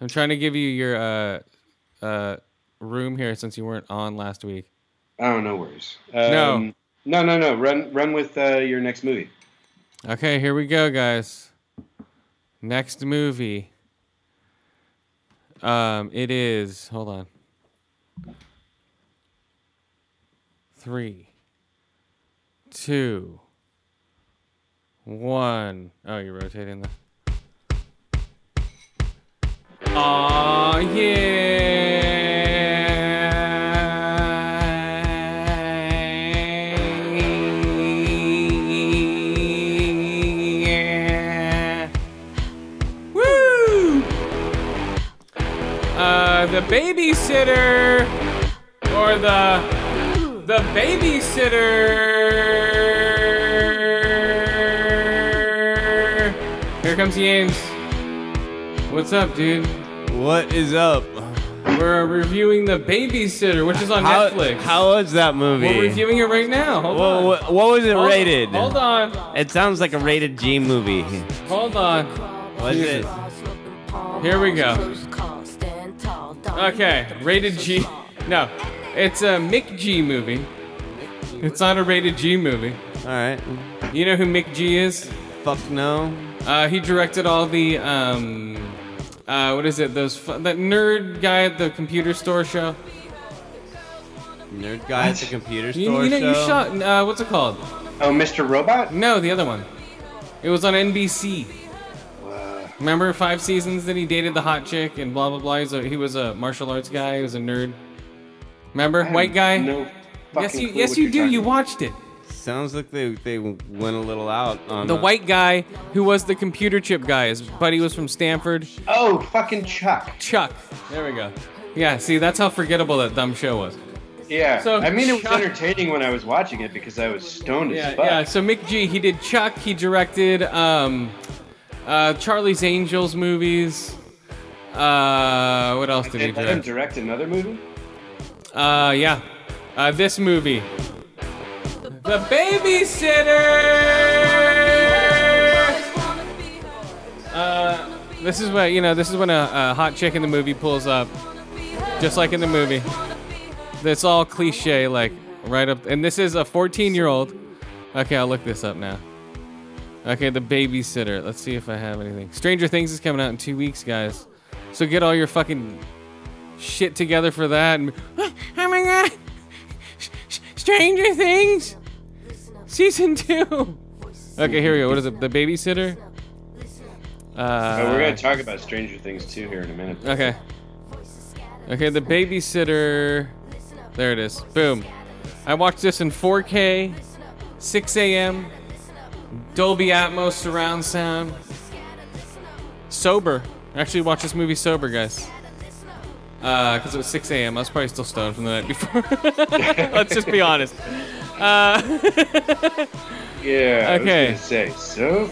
I'm trying to give you your uh, uh, room here since you weren't on last week. Oh no worries. Um, No. no no no. Run run with uh, your next movie. Okay, here we go, guys. Next movie. Um, it is. Hold on. Three, two, one. Oh, you're rotating the. Aw, yeah. Woo! Uh, the babysitter, or the the babysitter. Comes James. What's up, dude? What is up? We're reviewing the babysitter, which is on How, Netflix. how was that movie? We're reviewing it right now. Hold Well, on. what, what was it Hold- rated? Hold on. It sounds like a rated G movie. Hold on. What is it? Here we go. Okay, rated G. No, it's a McG movie. It's not a rated G movie. All right. You know who McG is? Fuck no. Uh, he directed all the um, uh, what is it? Those fu- that nerd guy at the computer store show. Nerd guy at the computer store You, you know you show. shot. Uh, what's it called? Oh, Mr. Robot. No, the other one. It was on NBC. Remember five seasons that he dated the hot chick and blah blah blah. He's a, he was a martial arts guy. He was a nerd. Remember, white guy. No. yes, you clue yes what you you're do. talking You about. watched it. Sounds like they they went a little out on The uh, white guy who was the computer chip guy. His buddy was from Stanford. Oh, fucking Chuck. Chuck. There we go. Yeah. See, that's how forgettable that dumb show was. Yeah. So, I mean, it was Chuck- entertaining when I was watching it because I was stoned Yeah, as fuck. yeah. So McG, he did Chuck. He directed um, uh, Charlie's Angels movies. Uh, what else did he Did let him direct? direct another movie? Uh, yeah. Uh, this movie. The Babysitter. Uh, this is what you know. This is when a, a hot chick in the movie pulls up, just like in the movie. It's all cliche, like right up. And this is a 14-year-old. Okay, I'll look this up now. Okay, the babysitter. Let's see if I have anything. Stranger Things is coming out in two weeks, guys. So get all your fucking shit together for that. And, (gasps) oh my god! Stranger Things, season two. Okay, here we go. What is it? The babysitter. Uh, oh, we're gonna talk about Stranger Things too here in a minute. Okay. Okay, the babysitter. There it is. Boom. I watched this in 4K, 6 a.m., Dolby Atmos surround sound. Sober. I actually watched this movie sober, guys. Uh, because it was 6 a.m. I was probably still stoned from the night before. (laughs) Let's just be honest. Uh, (laughs) Yeah. Okay. I was say so.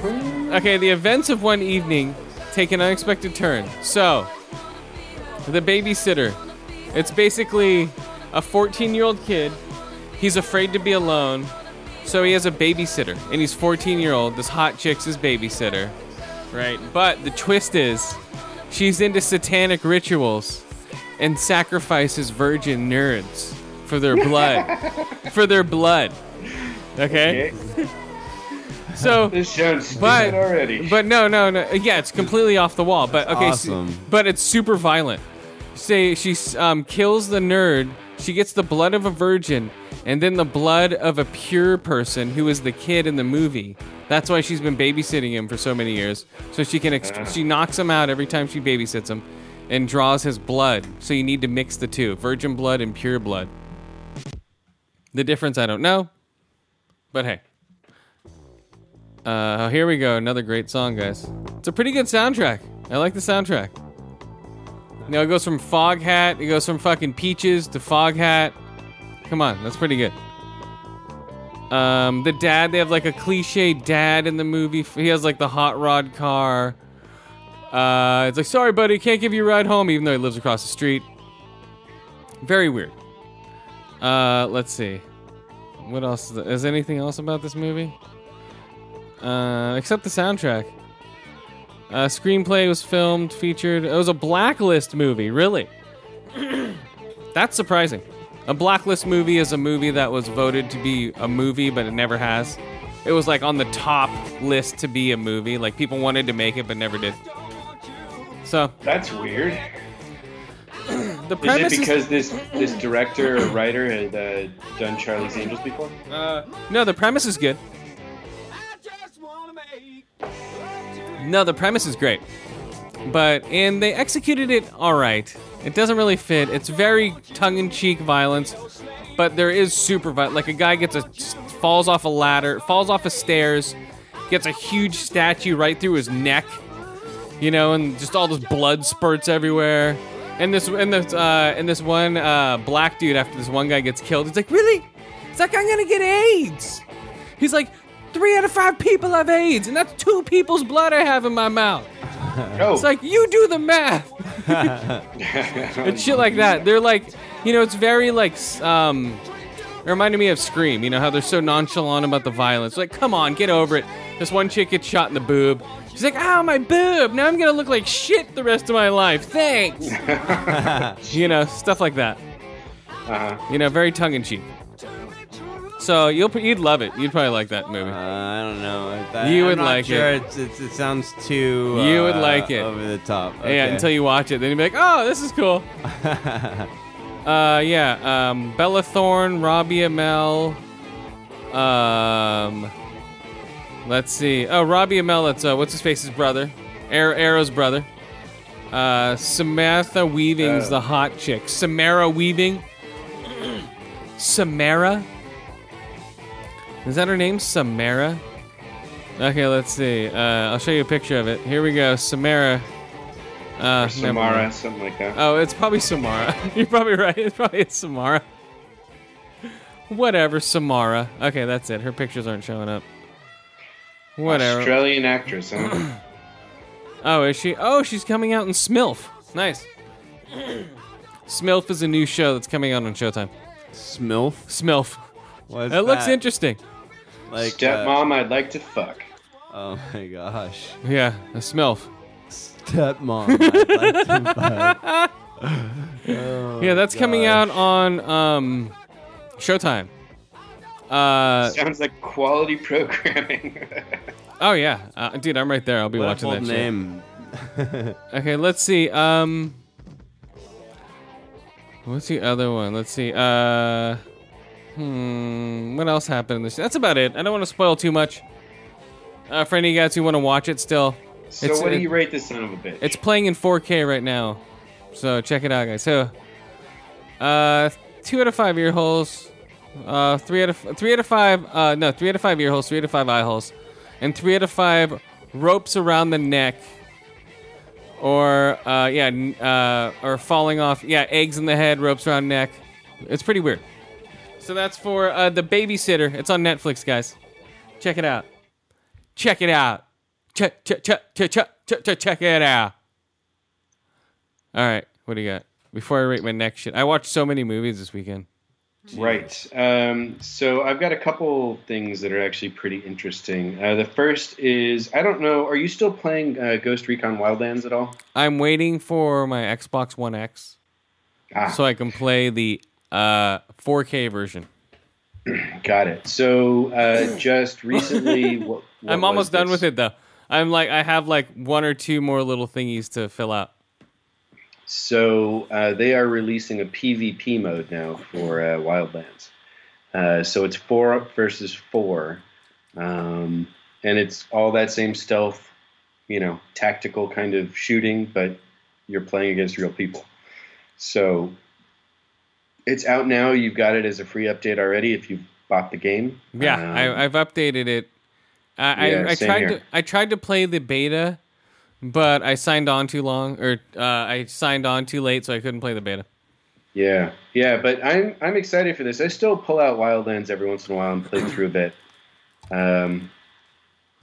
Okay, the events of one evening take an unexpected turn. So, the babysitter. It's basically a 14 year old kid. He's afraid to be alone, so he has a babysitter. And he's 14 year old. This hot chick's his babysitter. Right? But the twist is, she's into satanic rituals and sacrifices virgin nerds for their blood. for their blood. Okay? Okay. So. (laughs) This sounds stupid But already. but no no no yeah it's completely off the wall but okay s- Awesome. but it's super violent. Say she um, kills the nerd. She gets the blood of a virgin and then the blood of a pure person who is the kid in the movie. That's why she's been babysitting him for so many years. So she can ex- she knocks him out every time she babysits him, and draws his blood. So you need to mix the two: virgin blood and pure blood. The difference I don't know, but hey. Uh, here we go. Another great song, guys. It's a pretty good soundtrack. I like the soundtrack. You know, it goes from Foghat, it goes from fucking Peaches to Foghat. Come on, that's pretty good. Um, the dad, they have like a cliche dad in the movie. He has like the hot rod car. Uh, it's like, sorry, buddy, can't give you a ride home, even though he lives across the street. Very weird. Uh, let's see. What else? Is, anything else about this movie? Uh, except the soundtrack. Uh, screenplay was filmed, featured. It was a blacklist movie, really. (clears throat) That's surprising. A blacklist movie is a movie that was voted to be a movie, but it never has. It was like on the top list to be a movie. Like people wanted to make it, but never did. So That's weird. (clears throat) the Is it because this this director or writer had uh, done Charlie's Angels before? Uh, no, the premise is good. No, the premise is great, but and they executed it all right. It doesn't really fit. It's very tongue-in-cheek violence, but there is super violence. Like a guy gets a falls off a ladder, falls off a stairs, gets a huge statue right through his neck, you know, and just all this blood spurts everywhere. And this and this uh, and this one uh, black dude after this one guy gets killed, he's like, really? It's like I'm gonna get AIDS. He's like, three out of five people have AIDS, and that's two people's blood I have in my mouth. Oh, (laughs) It's like you do the math. (laughs) and shit like that. They're like, you know, it's very like, um, it reminded me of Scream. You know how they're so nonchalant about the violence. Like, come on, get over it. This one chick gets shot in the boob. She's like, ow, my boob. Now I'm gonna look like shit the rest of my life. Thanks. (laughs) you know, stuff like that. uh-huh. You know, very tongue in cheek. So you'll you'd love it. You'd probably like that movie. Uh, I don't know. That, You I'm would like sure. it. It's, it's, it sounds too. You would uh, like it. over the top. Yeah, until you watch it, then you'd be like, "Oh, this is cool." (laughs) uh, yeah. Um, Bella Thorne, Robbie Amell. Um, let's see. Oh, Robbie Amell. That's uh, what's his face's brother, Ar- Arrow's brother. Uh, Samantha Weaving's Oh. the hot chick. Samara Weaving. (clears throat) Samara. Is that her name? Samara. Okay, let's see. Uh, I'll show you a picture of it. Here we go. Samara. Uh, Samara, something like that. Oh, it's probably Samara. (laughs) You're probably right. It's probably it's Samara. Whatever, Samara. Okay, that's it. Her pictures aren't showing up. Whatever. Australian actress, huh? (clears throat) Oh, is she? Oh, she's coming out in Smilf. Nice. Smilf is a new show that's coming out on Showtime. Smilf. Smilf. What's It looks interesting. Like uh, Stepmom, I'd like to fuck. oh my gosh. Yeah, a Smilf. Stepmom. I'd like to (laughs) fuck. Oh, Yeah, that's coming out on um, Showtime. Uh, Sounds like quality programming. (laughs) oh yeah, uh, dude, I'm right there. I'll be What watching full that shit. name. (laughs) (laughs) Okay, let's see. Um, what's the other one? Let's see. Uh, hmm, what else happened in this? That's about it. I don't want to spoil too much. Uh, for any of you guys who want to watch it, still, so It's- what do it- you rate this son of a bitch? it's playing in 4K right now, so check it out, guys. So, uh, two out of five ear holes, uh, three out of three out of five, uh, no, three out of five ear holes, three out of five eye holes, and three out of five ropes around the neck, or uh, yeah, uh, or falling off, yeah, eggs in the head, ropes around neck. It's pretty weird. So that's for uh, the babysitter. It's on Netflix, guys. Check it out. Check it out. Check check check check check check check, check it out. All right, what do you got? Before I rate my next shit, I watched so many movies this weekend. Right. Um, so I've got a couple things that are actually pretty interesting. Uh, the first is I don't know. Are you still playing uh, Ghost Recon Wildlands at all? I'm waiting for my Xbox One X Ah, so I can play the uh, 4K version. (clears throat) got it. So uh, just recently, (laughs) what, what I'm almost done this? with it though. I'm like I have like one or two more little thingies to fill out. So uh, they are releasing a PvP mode now for uh, Wildlands. Uh, so it's four up versus four, um, and it's all that same stealth, you know, tactical kind of shooting, but you're playing against real people. So it's out now. You've got it as a free update already if you've bought the game. Yeah, Um, I, I've updated it. I, Yeah, I, I tried here. to I tried to play the beta, but I signed on too long, or uh, I signed on too late, so I couldn't play the beta. Yeah, yeah, but I'm I'm excited for this. I still pull out Wildlands every once in a while and play through a bit. Um,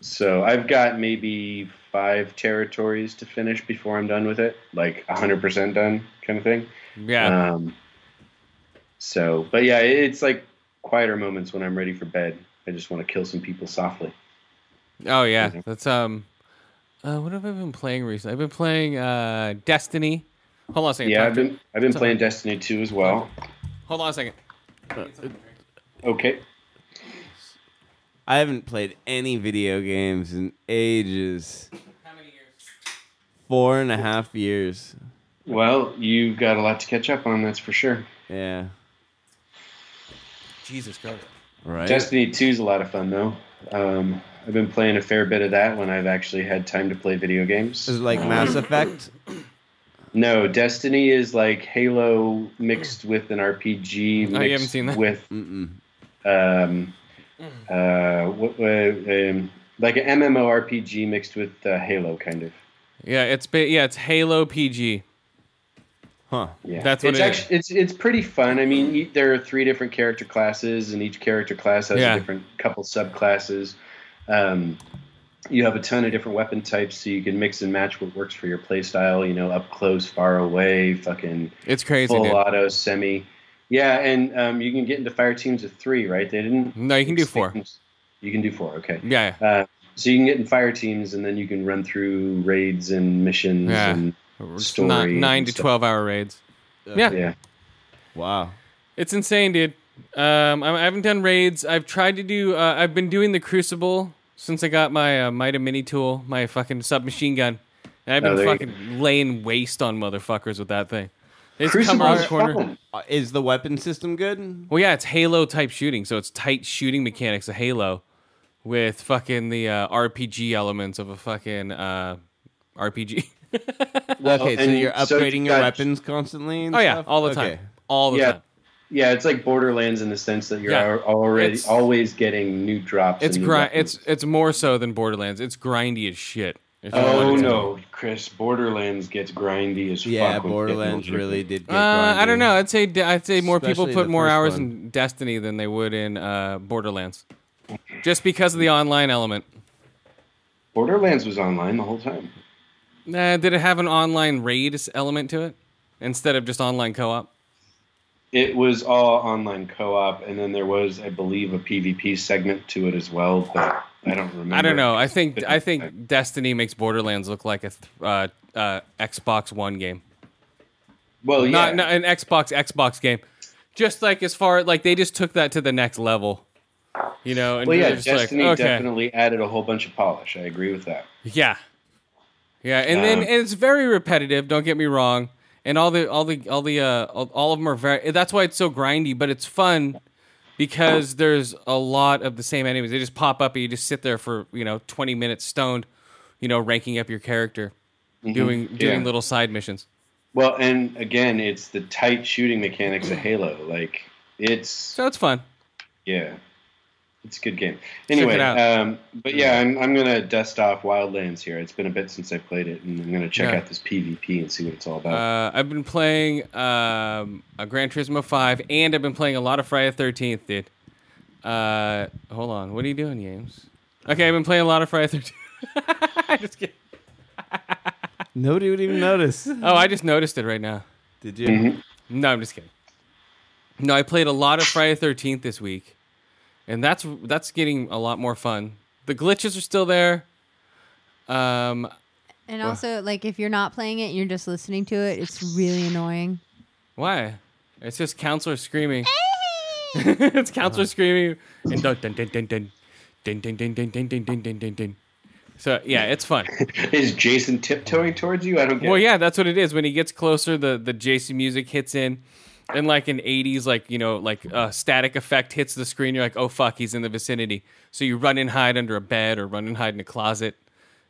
so I've got maybe five territories to finish before I'm done with it, like 100% done kind of thing. Yeah, Um, so, but yeah, it's like quieter moments when I'm ready for bed. I just want to kill some people softly. oh yeah, that's um. Uh, what have I been playing recently? I've been playing uh, Destiny. Hold on a second. Yeah, talk I've been I've been playing Destiny 2 as well. Hold on a second. Okay. I haven't played any video games in ages. How many years? Four and a half years. Well, you've got a lot to catch up on, that's for sure. Yeah. Jesus Christ. Right. Destiny 2 is a lot of fun, though. Um, I've been playing a fair bit of that when I've actually had time to play video games. Is it like Mass Effect? No, Destiny is like Halo mixed with an RPG. Mixed Oh, you haven't seen that? With Mm-mm. um, uh, what, uh, um, like an MMORPG mixed with uh, Halo, kind of. Yeah, it's ba- yeah, it's Halo PG. Huh. Yeah, That's what it's it is. actually it's it's pretty fun. I mean, there are three different character classes, and each character class has Yeah. a different couple subclasses. Um, you have a ton of different weapon types, so you can mix and match what works for your playstyle. You know, up close, far away, fucking It's crazy. full dude. auto, semi. Yeah, and um, you can get into fire teams of three, right? They didn't. No, you can do four. You can do four. Okay. Yeah, Uh, so you can get in fire teams, and then you can run through raids and missions. Yeah. And, Story nine, nine and to stuff. twelve hour raids. Yeah, yeah. Wow. it's insane, dude. Um, I I haven't done raids. I've tried to do. Uh, I've been doing the Crucible since I got my uh, Mida Mini tool, my fucking submachine gun, and I've Oh, been there you fucking laying waste on motherfuckers with that thing. They just come Crucible around is the corner. Uh, is the weapon system good? Well, yeah, it's Halo type shooting, so it's tight shooting mechanics of Halo with fucking the uh, RPG elements of a fucking uh, RPG. (laughs) okay, so you're so upgrading you your got- weapons constantly. And oh yeah, stuff? all the Okay. time, all the Yeah. time. Yeah, it's like Borderlands in the sense that you're Yeah. already always getting new drops. It's and new grind. weapons. It's it's more so than Borderlands. It's grindy as shit. oh wanted to. no, Chris! Borderlands gets grindy as Yeah, fuck. when Borderlands really did. Get Uh, I don't know. I'd say I'd say more people put more hours one. in Destiny than they would in uh, Borderlands, just because of the online element. Borderlands was online the whole time. Nah, did it have an online raid element to it instead of just online co-op? It was all online co-op, and then there was, I believe, a PvP segment to it as well. But I don't remember. I don't know. I think I think Destiny makes Borderlands look like a uh, uh, Xbox One game, Well, yeah, not, not an Xbox Xbox game. Just like as far like they just took that to the next level, you know. And well, yeah. they're like, Destiny okay. definitely added a whole bunch of polish. I agree with that. Yeah, yeah, and then Um, and it's very repetitive. Don't get me wrong, and all the all the all the uh, all, all of them are very. That's why it's so grindy, but it's fun because there's a lot of the same enemies. They just pop up, and you just sit there for you know 20 minutes stoned, you know, ranking up your character, doing doing Mm-hmm. Yeah. little side missions. Well, and again, it's the tight shooting mechanics of Halo. Like it's So it's fun. yeah, it's a good game. it Anyway, out. um, but yeah, I'm I'm gonna dust off Wildlands here. It's been a bit since I played it, and I'm gonna check Yeah. out this PvP and see what it's all about. Uh, I've been playing um, a Gran Turismo 5, and I've been playing a lot of Friday the 13th, dude. Uh, hold on. What are you doing, James? Okay, I've been playing a lot of Friday the 13th. (laughs) Just kidding. Nobody would even notice. Oh, I just noticed it right now. Did you? Mm-hmm. No, I'm just kidding. No, I played a lot of Friday the 13th this week, and that's that's getting a lot more fun. The glitches are still there. Um, And also, like, if you're not playing it, you're just listening to it. It's really annoying. why? It's just counselor screaming. (laughs) it's counselor screaming and dun dun dun dun dun dun dun dun dun dun dun dun dun dun dun. So yeah, it's fun. (laughs) Is Jason tiptoeing towards you? I don't get. Well, it. yeah, that's what it is. When he gets closer, the the JC music hits in, and like an 80s like you know like uh, static effect hits the screen you're like oh fuck he's in the vicinity. So you run and hide under a bed or run and hide in a closet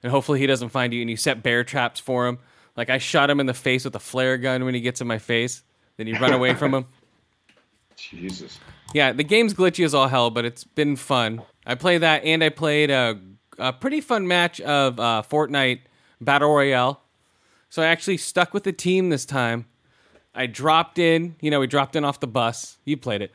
and hopefully he doesn't find you and you set bear traps for him. Like i shot him in the face with a flare gun when he gets in my face then you run away from him. (laughs) Jesus. yeah the game's glitchy as all hell but it's been fun. I play that and i played a, a pretty fun match of uh, fortnite battle royale. So i actually stuck with the team this time I dropped in, you know, we dropped in off the bus. You played it.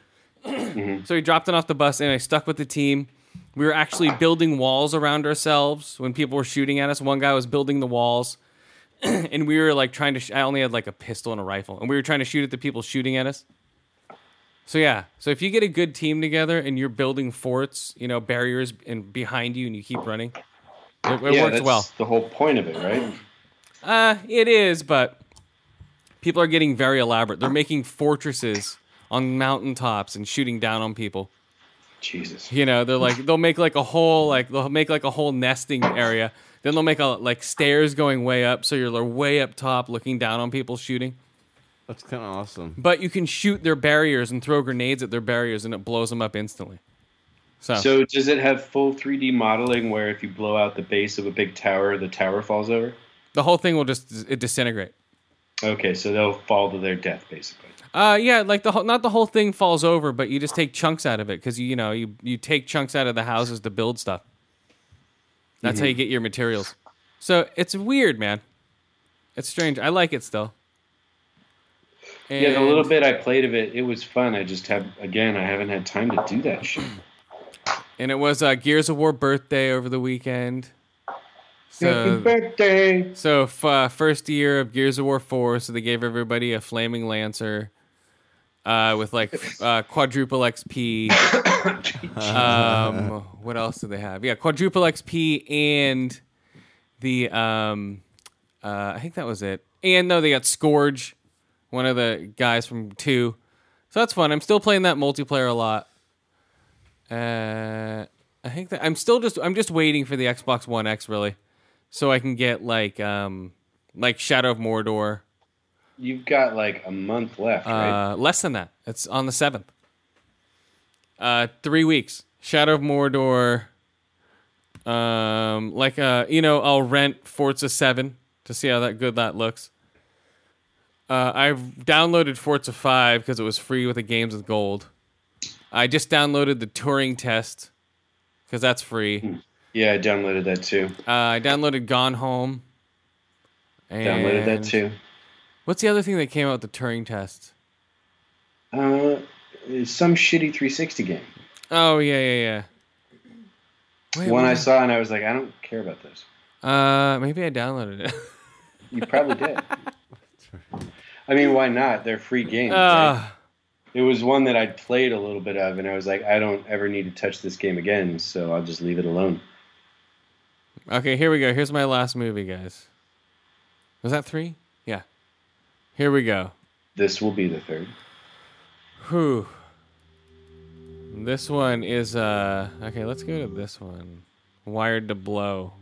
So we dropped in off the bus and I stuck with the team. We were actually building walls around ourselves when people were shooting at us. One guy was building the walls (clears throat) and we were like trying to, sh- I only had like a pistol and a rifle and we were trying to shoot at the people shooting at us. So yeah, so if you get a good team together and you're building forts, you know, barriers and behind you and you keep running, it, it yeah, works that's well. the whole point of it, right? Uh, it is, but people are getting very elaborate. They're oh. making fortresses on mountaintops and shooting down on people. Jesus. You know, they're like they'll make like a whole like they'll make like a whole nesting area. Then they'll make a like stairs going way up, so you're way up top looking down on people shooting. That's kind of awesome. But you can shoot their barriers and throw grenades at their barriers, and it blows them up instantly. So, So does it have full 3D modeling where if you blow out the base of a big tower, the tower falls over? the whole thing will just it disintegrate. Okay, so they'll fall to their death basically. Uh, yeah, like the whole, not the whole thing falls over, but you just take chunks out of it because you you know you you take chunks out of the houses to build stuff. That's how you get your materials. So it's weird, man. It's strange. I like it still. Yeah, the little bit I played of it, it was fun. I just have again, I haven't had time to do that shit. And it was uh, Gears of War birthday over the weekend. Happy So, birthday! so f- uh, first year of Gears of War 4, so they gave everybody a flaming lancer uh, with like uh, quadruple XP. um, what else do they have? Yeah, quadruple XP and the um, uh, I think that was it. And no, they got Scourge, one of the guys from two. So that's fun. I'm still playing that multiplayer a lot. Uh, I think that I'm still just I'm just waiting for the Xbox One X really, so I can get like um like Shadow of Mordor. You've got like a month left, right? Uh, less than that. It's on the seventh. Uh, three weeks. Shadow of Mordor. Um, like uh, you know, I'll rent Forza Seven to see how that good that looks. Uh, I've downloaded Forza Five because it was free with the games with gold. I just downloaded the Turing test because that's free. Yeah, I downloaded that too. Uh, I downloaded Gone Home. Downloaded that too. What's the other thing that came out with the Turing test? Uh, some shitty 360 game. Oh yeah, yeah, yeah. Wait, One I saw and I was like, I don't care about this. Uh, maybe I downloaded it. (laughs) You probably did. (laughs) I mean, why not? They're free games. right? uh, It was one that I'd played a little bit of, and I was like, I don't ever need to touch this game again, so I'll just leave it alone. Okay, here we go. Here's my last movie, guys. Was that three? Yeah. Here we go. This will be the third. Whew. This one is uh okay. Let's go to this one. Wired to Blow.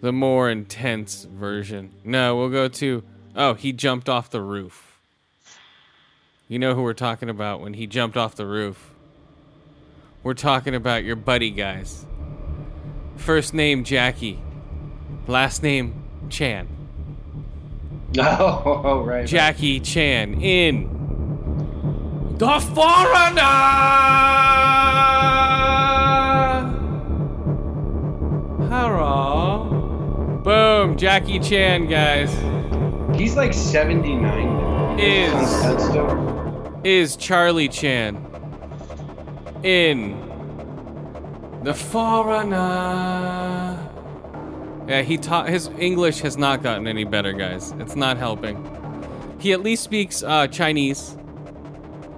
The more intense version. No, we'll go to. Oh, he jumped off the roof. You know who we're talking about when he jumped off the roof. We're talking about your buddy, guys. First name Jackie. Last name Chan. (laughs) Oh, right. Jackie Chan in The Foreigner. Hello. Boom, Jackie Chan, guys, He's like 79. Is- On stud still? is Charlie Chan in The Foreigner. Yeah, he taught his English has not gotten any better, guys. It's not helping. He at least speaks uh, Chinese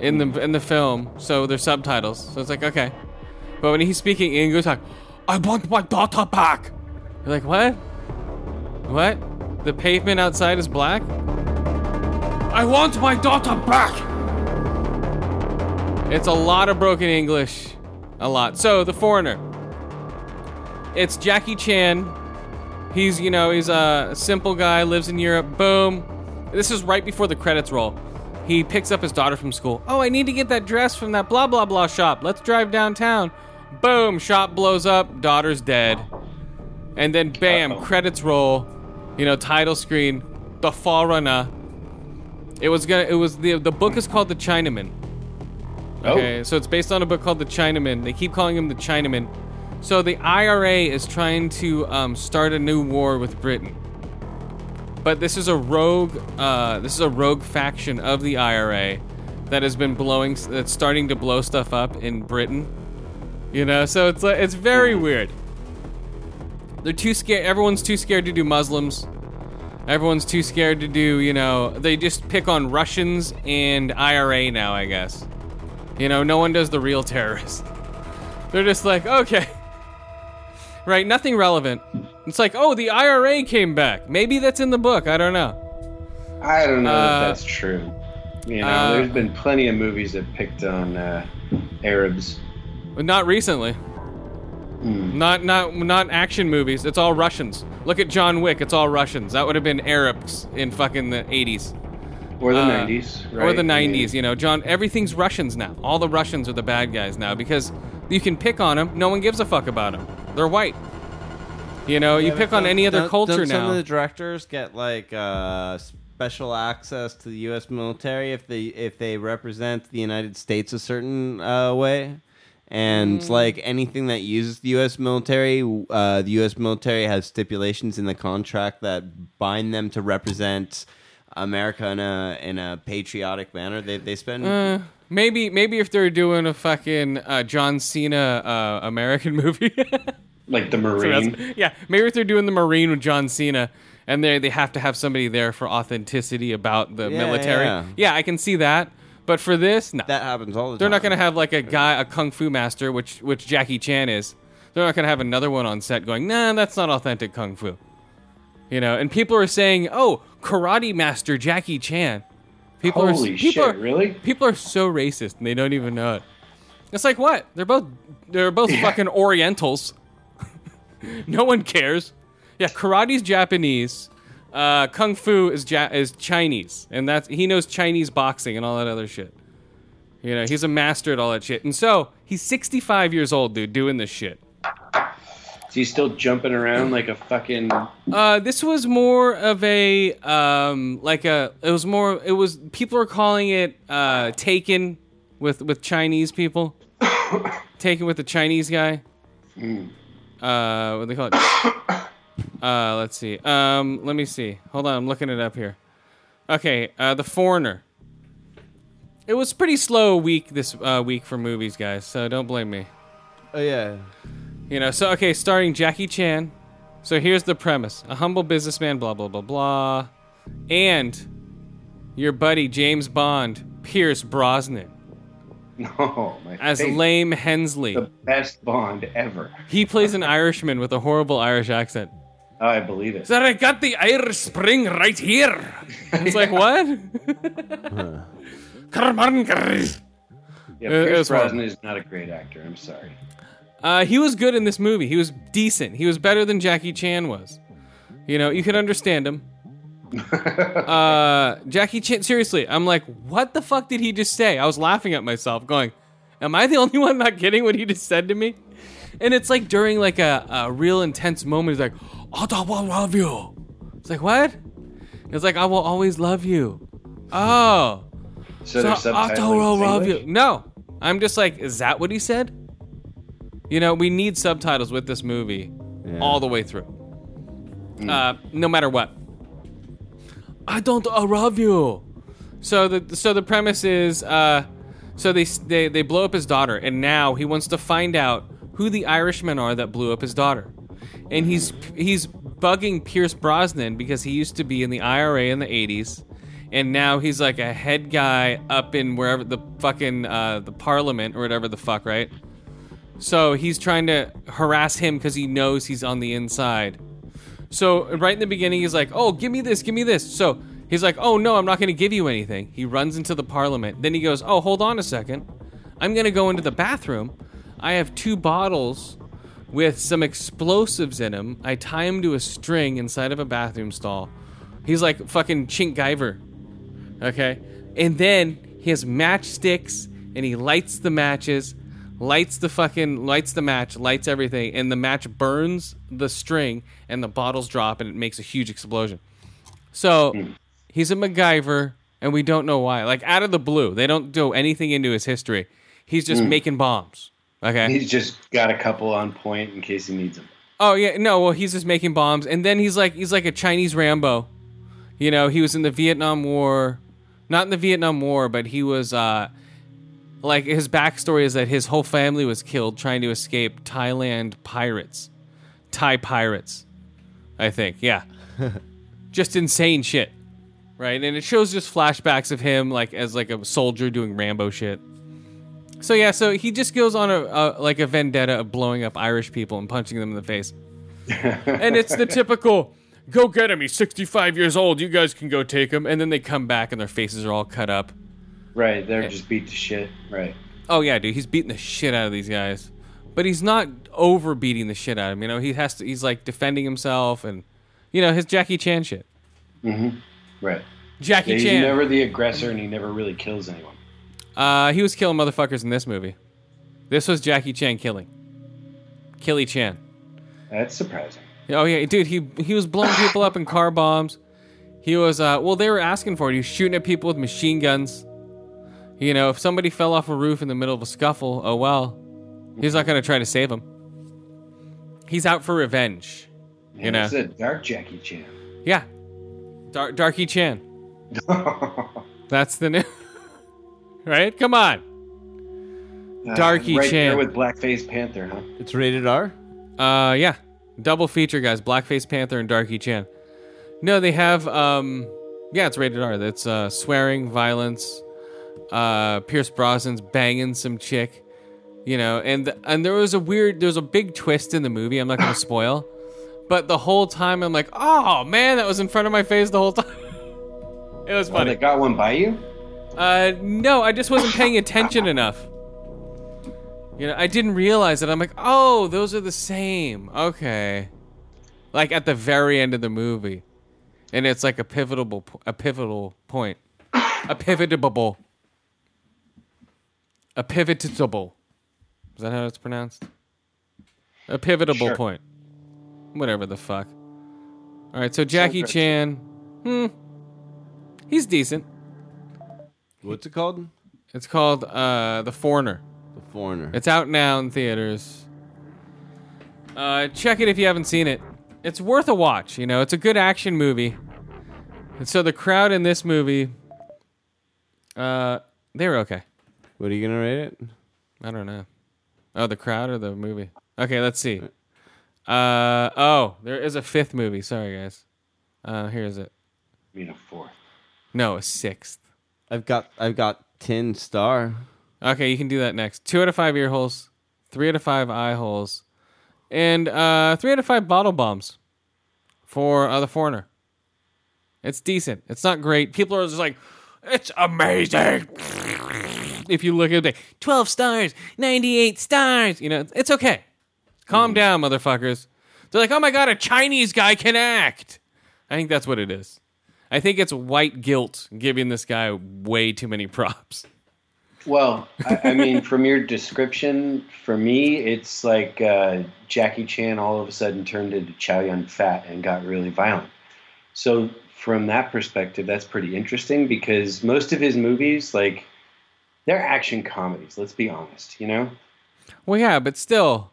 in the in the film, so there's subtitles. So it's like okay, but when he's speaking English, like, I want my daughter back. You're like, what? What? The pavement outside is black. I want my daughter back. It's a lot of broken English, a lot. So the foreigner. It's Jackie Chan. He's you know he's a simple guy, lives in Europe. Boom. This is right before the credits roll. he picks up his daughter from school. Oh, I need to get that dress from that blah blah blah shop. Let's drive downtown. Boom, shop blows up, daughter's dead. And then bam, Uh-oh. credits roll. You know, title screen, The Forerunner. It was gonna it was the the book is called The Chinaman. Okay, so it's based on a book called The Chinaman. They keep calling him The Chinaman. So the IRA is trying to um, start a new war with Britain. But this is a rogue. Uh, this is a rogue faction of the IRA that has been blowing. That's starting to blow stuff up in Britain. You know, so it's like it's very weird. They're too scared. Everyone's too scared to do Muslims. Everyone's too scared to do. You know, they just pick on Russians and IRA now. I guess. You know, no one does the real terrorists. They're just like, okay. Right, nothing relevant. It's like, oh, the IRA came back. Maybe that's in the book. I don't know. I don't know Uh, if that's true. You know, uh, there's been plenty of movies that picked on uh, Arabs. But not recently. Hmm. Not not not action movies. It's all Russians. Look at John Wick. It's all Russians. That would have been Arabs in fucking the 80s. Or the Uh, 90s, right? Or the I 90s, mean, you know. John everything's Russians now. All the Russians are the bad guys now because you can pick on them. No one gives a fuck about them. They're white. You know, you pick on any other don't- culture don't Some now. of the directors get like uh, special access to the U.S. military if they if they represent the United States a certain uh, way, and Mm. like anything that uses the U.S. military, uh, the U.S. military has stipulations in the contract that bind them to represent America in a in a patriotic manner. They they spend. Uh, maybe maybe if they're doing a fucking uh, John Cena uh, American (laughs) movie. Like the (laughs) So Marine. that's- yeah, maybe if they're doing the Marine with John Cena, and they they have to have somebody there for authenticity about the Yeah, military. yeah. I can see that. But for this, no. that happens all the time. They're time. not gonna have like a guy, a kung fu master, which which Jackie Chan is. They're not gonna have another one on set going, nah, that's not authentic kung fu. You know, and people are saying, oh, karate master Jackie Chan. People Holy are people shit, are, really? People are so racist and they don't even know it. It's like what? They're both they're both fucking Orientals. (laughs) no one cares. Yeah, karate's Japanese. Uh, kung fu is ja- is Chinese, and that's he knows Chinese boxing and all that other shit. You know, he's a master at all that shit. And so he's 65 years old, dude, doing this shit. Is he still jumping around like a fucking. Uh, this was more of a um, like a. It was more. It was people are calling it uh, Taken with with Chinese people. (coughs) Taken with the Chinese guy. Uh, what do they call it? (coughs) Uh, let's see. Um, let me see. Hold on, I'm looking it up here. Okay, uh, The Foreigner. It was pretty slow week this uh, week for movies, guys. So don't blame me. Oh yeah. You know, so okay, starring Jackie Chan. So here's the premise: a humble businessman, blah blah blah blah, and your buddy James Bond, Pierce Brosnan, (laughs) No, my as favorite. Lame Hensley. The best Bond ever. He plays an Irishman with a horrible Irish accent. Oh, I believe it. Sir, I got the Irish Spring right here. It's like (laughs) what? Come on, guys. Yeah, Pierce. Brosnan is not a great actor. I'm sorry. Uh, he was good in this movie. He was decent. He was better than Jackie Chan was. You know, you could understand him. (laughs) uh, Jackie Chan, seriously, I'm like, what the fuck did he just say? I was laughing at myself, going, am I the (laughs) only one not getting what he just said to me? And it's like during like a, a real intense moment, he's like, I will love you. It's like, what? It's like, I will always love you. Oh. So, So, I will love you. No, I'm just like, is that what he said? You know, we need subtitles with this movie Yeah. all the way through. Uh, no matter what. I don't love you. So the so the premise is, uh, so they they they blow up his daughter, and now he wants to find out who the Irishmen are that blew up his daughter, and he's he's bugging Pierce Brosnan because he used to be in the IRA in the '80s, and now he's like a head guy up in wherever the fucking uh, the Parliament or whatever the fuck, right? So he's trying to harass him because he knows he's on the inside. So right in the beginning, he's like, "Oh, give me this, give me this." So he's like, "Oh no, I'm not going to give you anything." He runs into the parliament. Then he goes, "Oh, hold on a second. I'm going to go into the bathroom. I have two bottles with some explosives in them. I tie them to a string inside of a bathroom stall." He's like fucking Chink Guyver. Okay. And then he has matchsticks and he lights the matches, lights the fucking lights the match, lights everything, and the match burns the string and the bottles drop and it makes a huge explosion. So he's a MacGyver and we don't know why. Like out of the blue, they don't do anything into his history. He's just making bombs. Okay. He's just got a couple on point in case he needs them. Oh yeah, no. Well, he's just making bombs, and then he's like he's like a Chinese Rambo. You know, he was in the Vietnam War, not in the Vietnam War, but he was uh, like his backstory is that his whole family was killed trying to escape Thailand pirates, Thai pirates, I think. Yeah, (laughs) just insane shit, right? And it shows just flashbacks of him like as like a soldier doing Rambo shit. So yeah, so he just goes on a, a like a vendetta of blowing up Irish people and punching them in the face. (laughs) and it's the typical go get him, he's 65 years old, you guys can go take him and then they come back and their faces are all cut up. Right, they're just beat to shit. Right. Oh yeah, dude, he's beating the shit out of these guys. But he's not over beating the shit out of them, you know, he has to he's like defending himself and you know, his Jackie Chan shit. Mhm. Right. Jackie Yeah, he's Chan. never the aggressor, and he never really kills anyone. Uh, he was killing motherfuckers in this movie. This was Jackie Chan killing. Killy Chan. That's surprising. Oh yeah, dude, he he was blowing people up in car bombs. He was uh well they were asking for it. He was shooting at people with machine guns. You know, if somebody fell off a roof in the middle of a scuffle, oh well. He's not gonna try to save him. He's out for revenge. You know. it's a dark Jackie Chan. Yeah. Dar- Darky Chan. (laughs) That's the new (laughs) Right? Come on. Darky Uh, right Chan. there with Blackface Panther, huh? It's rated R. Uh, yeah, double feature, guys. Blackface Panther and Darky Chan. No, they have. Um, yeah, it's rated R. That's uh, swearing, violence. Uh, Pierce Brosnan's banging some chick, you know, and and there was a weird, there was a big twist in the movie. I'm not gonna (coughs) spoil, but the whole time I'm like, oh man, that was in front of my face the whole time. (laughs) it was Oh, funny. they got one by you? Uh, no, I just wasn't paying attention enough. You know, I didn't realize it. I'm like, oh, those are the same. Okay. Like at the very end of the movie, and it's like a pivotal, po- a pivotal point, a pivotable, a pivotable. Is that how it's pronounced? A pivotable Sure. point. Whatever the fuck. All right, so Jackie good. Chan, hmm, he's decent. What's it called? It's called uh, The Foreigner. The Foreigner. It's out now in theaters. Uh, check it if you haven't seen it. It's worth a watch. You know, it's a good action movie. And so the crowd in this movie, uh, they were okay. What are you gonna rate it? I don't know. Oh, the crowd or the movie? Okay, let's see. Uh, oh, there is a fifth movie. Sorry, guys. Uh, here's it. I mean, a fourth. No, a sixth. I've got I've got ten star. Okay, you can do that next. Two out of five ear holes, three out of five eye holes, and uh, three out of five bottle bombs for uh, the foreigner. It's decent. It's not great. People are just like, it's amazing. (laughs) If you look at it, twelve stars, ninety-eight stars. You know, it's okay. Calm down, motherfuckers. They're like, oh my god, a Chinese guy can act. I think that's what it is. I think it's white guilt giving this guy way too many props. Well, I, I mean, from your description, for me, it's like uh, Jackie Chan all of a sudden turned into Chow Yun Fat and got really violent. So, from that perspective, that's pretty interesting because most of his movies, like, they're action comedies. Let's be honest, you know. Well, yeah, but still,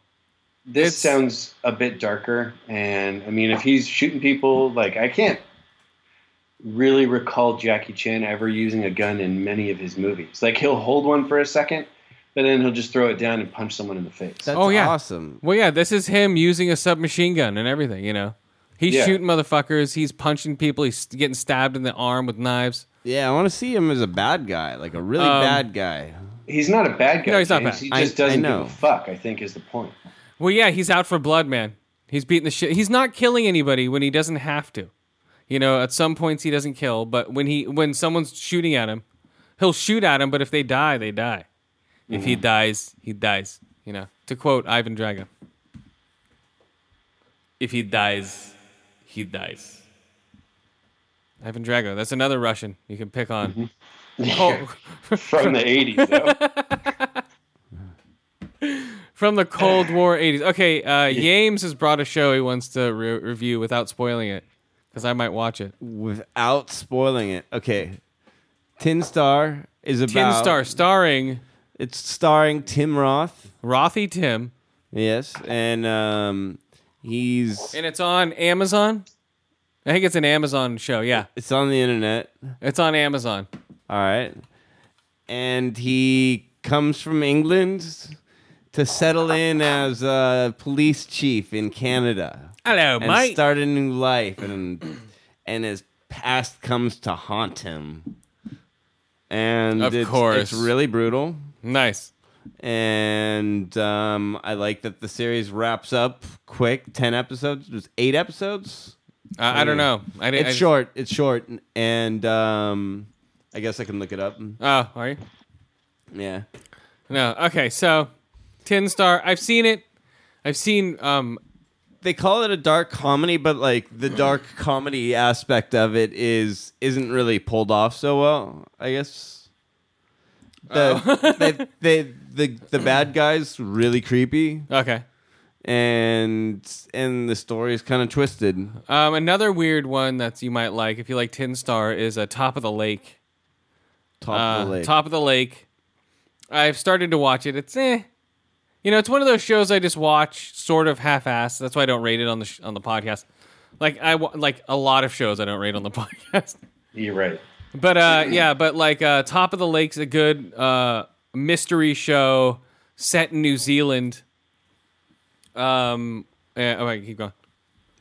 This It's- sounds a bit darker, and I mean, if he's shooting people, like, I can't really recall Jackie Chan ever using a gun in many of his movies. Like, he'll hold one for a second, but then he'll just throw it down and punch someone in the face. That's Oh, yeah. awesome. well, yeah, this is him using a submachine gun and everything. You know, he's Yeah. shooting motherfuckers. He's punching people. He's getting stabbed in the arm with knives. Yeah, I want to see him as a bad guy, like a really Um, bad guy. He's not a bad guy. No, he's not James. bad. He I- just I doesn't give know. a fuck. I think is the point. Well, yeah, he's out for blood, man. He's beating the shit. He's not killing anybody when he doesn't have to. You know, at some points he doesn't kill, but when he when someone's shooting at him, he'll shoot at him. But if they die, they die. If he dies, he dies. You know, to quote Ivan Drago. If he dies, he dies. Ivan Drago. That's another Russian you can pick on. Yeah, Oh, (laughs) from the 80s, though. (laughs) from the Cold War 80s. Okay, uh, Yames has brought a show he wants to re- review without spoiling it, because I might watch it. Without spoiling it, okay. Tin Star is about. Tin Star, starring It's starring Tim Roth. Rothy Tim, Yes, and um, he's and it's on Amazon. I think it's an Amazon show. Yeah, it's on the internet. it's on Amazon. All right, and he comes from England to settle in as a police chief in Canada Hello, and mate. start a new life, and and his past comes to haunt him. And Of it's, course. it's really brutal. nice. And um, I like that the series wraps up quick. Ten episodes, it was eight episodes. Uh, I don't know. I didn't. It's I, short. It's short, and um, I guess I can look it up. Oh, are you? Yeah, No. Okay, so Tin Star. I've seen it. I've seen. Um. they call it a dark comedy, but like the dark comedy aspect of it is isn't really pulled off so well. I guess. The, (laughs) they, they, the the bad guys really creepy, Okay. and and the story is kind of twisted. Um. Another weird one that you might like if you like Tin Star is a Top of the Lake. Top Uh, of the lake. Top of the Lake. I've started to watch it. It's eh. You know, it's one of those shows I just watch sort of half-assed. That's why I don't rate it on the sh- on the podcast. Like I like a lot of shows I don't rate on the (laughs) podcast. You're right. But uh, yeah, but like uh, Top of the Lake's a good uh, mystery show set in New Zealand. Um, eh, oh wait, keep going.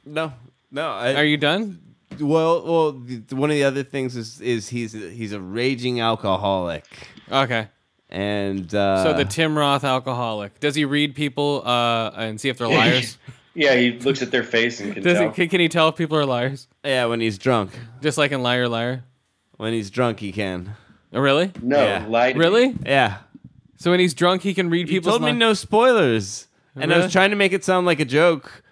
no, no. I, Are you done? Well, well, the, one of the other things is is he's he's a raging alcoholic, Okay. and uh, So the Tim Roth alcoholic. Does he read people uh, and see if they're liars? (laughs) Yeah, he looks at their face and can Does he, tell. can, can he tell if people are liars? yeah, when he's drunk, Just like in Liar Liar. When he's drunk, he can. Oh, really? no, Yeah. lie to me. Really? Yeah, So when he's drunk, he can read people's. he people's told me li- no spoilers, and I Really? was trying to make it sound like a joke.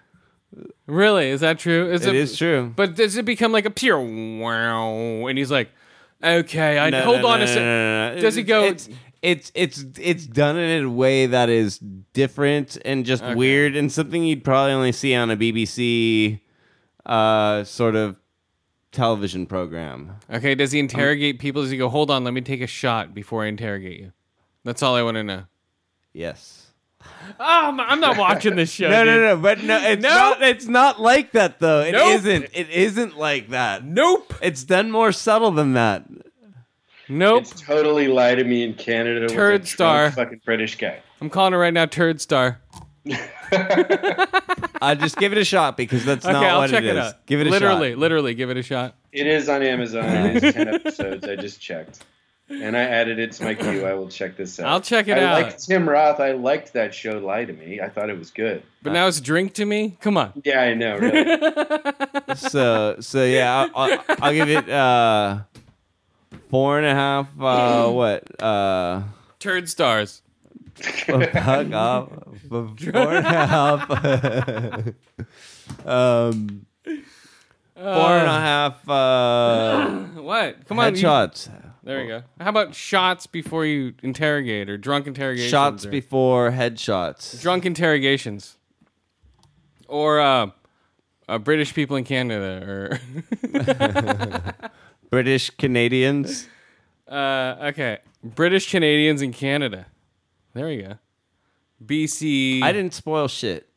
Really? Is that true? Is It is true. But does it become like a pure wow? And he's like, okay, I No, hold no, on no, a no, second. no, no. Does he go- It's, it's it's it's done in a way that is different and just Okay. weird and something you'd probably only see on a BBC uh, sort of television program. Okay, does he interrogate people? Does he go, hold on, let me take a shot before I interrogate you? That's all I want to know. Yes. Oh, I'm- I'm not watching this (laughs) show. No, dude. no, no, but no, it's No. not. It's not like that though. It Nope. not It isn't like that. Nope. It's done more subtle than that. Nope. It's totally lie to me in Canada with Turd a star. fucking British guy. I'm calling it right now, Turd Star. (laughs) I just give it a shot because that's Okay, not I'll what check it it, is. out. Give it a literally, shot. literally, give it a shot. It is on Amazon. (laughs) It is 10 episodes. I just checked. And I added it to my queue. I will check this out. I'll check it I out. liked Tim Roth. I liked that show, Lie to Me. I thought it was good. But now it's drink to me. Come on. Yeah, I know, really. (laughs) So, so yeah, I'll, I'll, I'll give it uh, four and a half. Uh, what? Uh, Turd stars. Fuck off. Four and a half. um, four and a half. Uh, (clears throat) What? Come on. you- headshots. there you go. How about shots before you interrogate or drunk interrogations? Shots or- before headshots. drunk interrogations or uh, uh, British people in Canada or (laughs) British Canadians. uh, okay British Canadians in Canada. There we go. BC. I didn't spoil shit.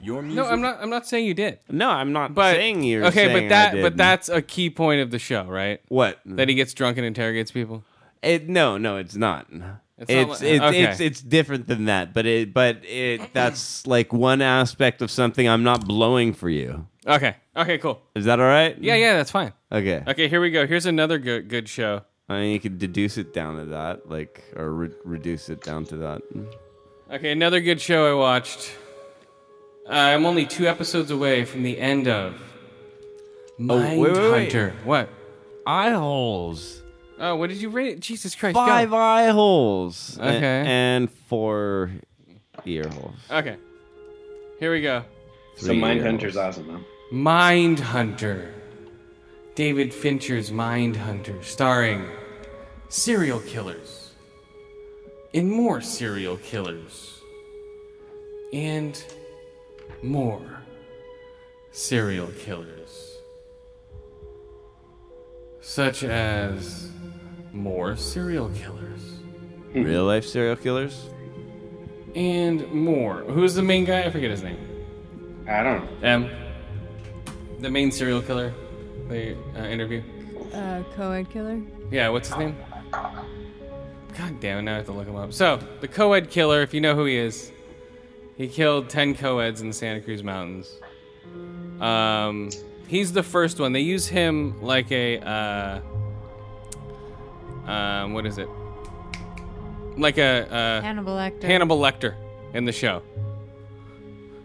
Your music. No, I'm not. I'm not saying you did. No, I'm not But saying you're okay, saying but that I did. but that's a key point of the show, right? what? That he gets drunk and interrogates people. It, no, no, it's not. It's It's not it's, like- okay. it's it's different than that, but it but it that's like one aspect of something I'm not blowing for you. Okay. Okay. Cool. Is that all right? Yeah. Yeah. That's fine. Okay. Okay. Here we go. Here's another good good show. I mean, you could deduce it down to that, like, or re- reduce it down to that. Okay, another good show I watched. Uh, I'm only two episodes away from the end of Mind Oh, wait, wait, wait. Hunter. What? Eye holes. Oh, what did you rate? Jesus Christ! Five Go. eye holes. A- Okay. and four ear holes. Okay. Here we go. so Three Mindhunter's ear holes. awesome, though. Mind Hunter. David Fincher's Mindhunter, starring serial killers and more serial killers and more serial killers, such as more serial killers hmm. Real life serial killers? and more. Who's the main guy? I forget his name. I don't know. M. The main serial killer they uh, interview. Uh, co-ed killer. Yeah, what's his name? God damn it, now I have to look him up. So, the co-ed killer, if you know who he is, he killed 10 co-eds in the Santa Cruz Mountains. Um, he's the first one. They use him like a, uh, um, what is it? Like a, uh, Hannibal Lecter. Hannibal Lecter in the show.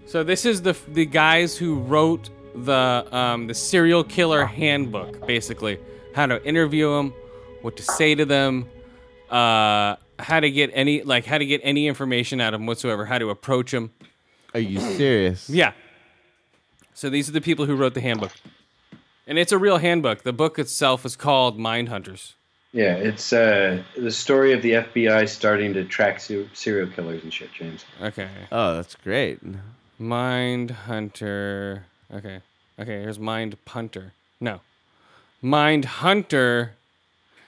So this is the the guys who wrote the um, the serial killer handbook, basically how to interview them, what to say to them, uh, how to get any like how to get any information out of them whatsoever, how to approach them. Are you serious? Yeah. So these are the people who wrote the handbook, and it's a real handbook. The book itself is called Mind Hunters. Yeah, it's uh, the story of the FBI starting to track ser- serial killers and shit, James. Okay. Oh, that's great. Mind Hunter. Okay. Okay, here's Mind Punter. No. Mind Hunter.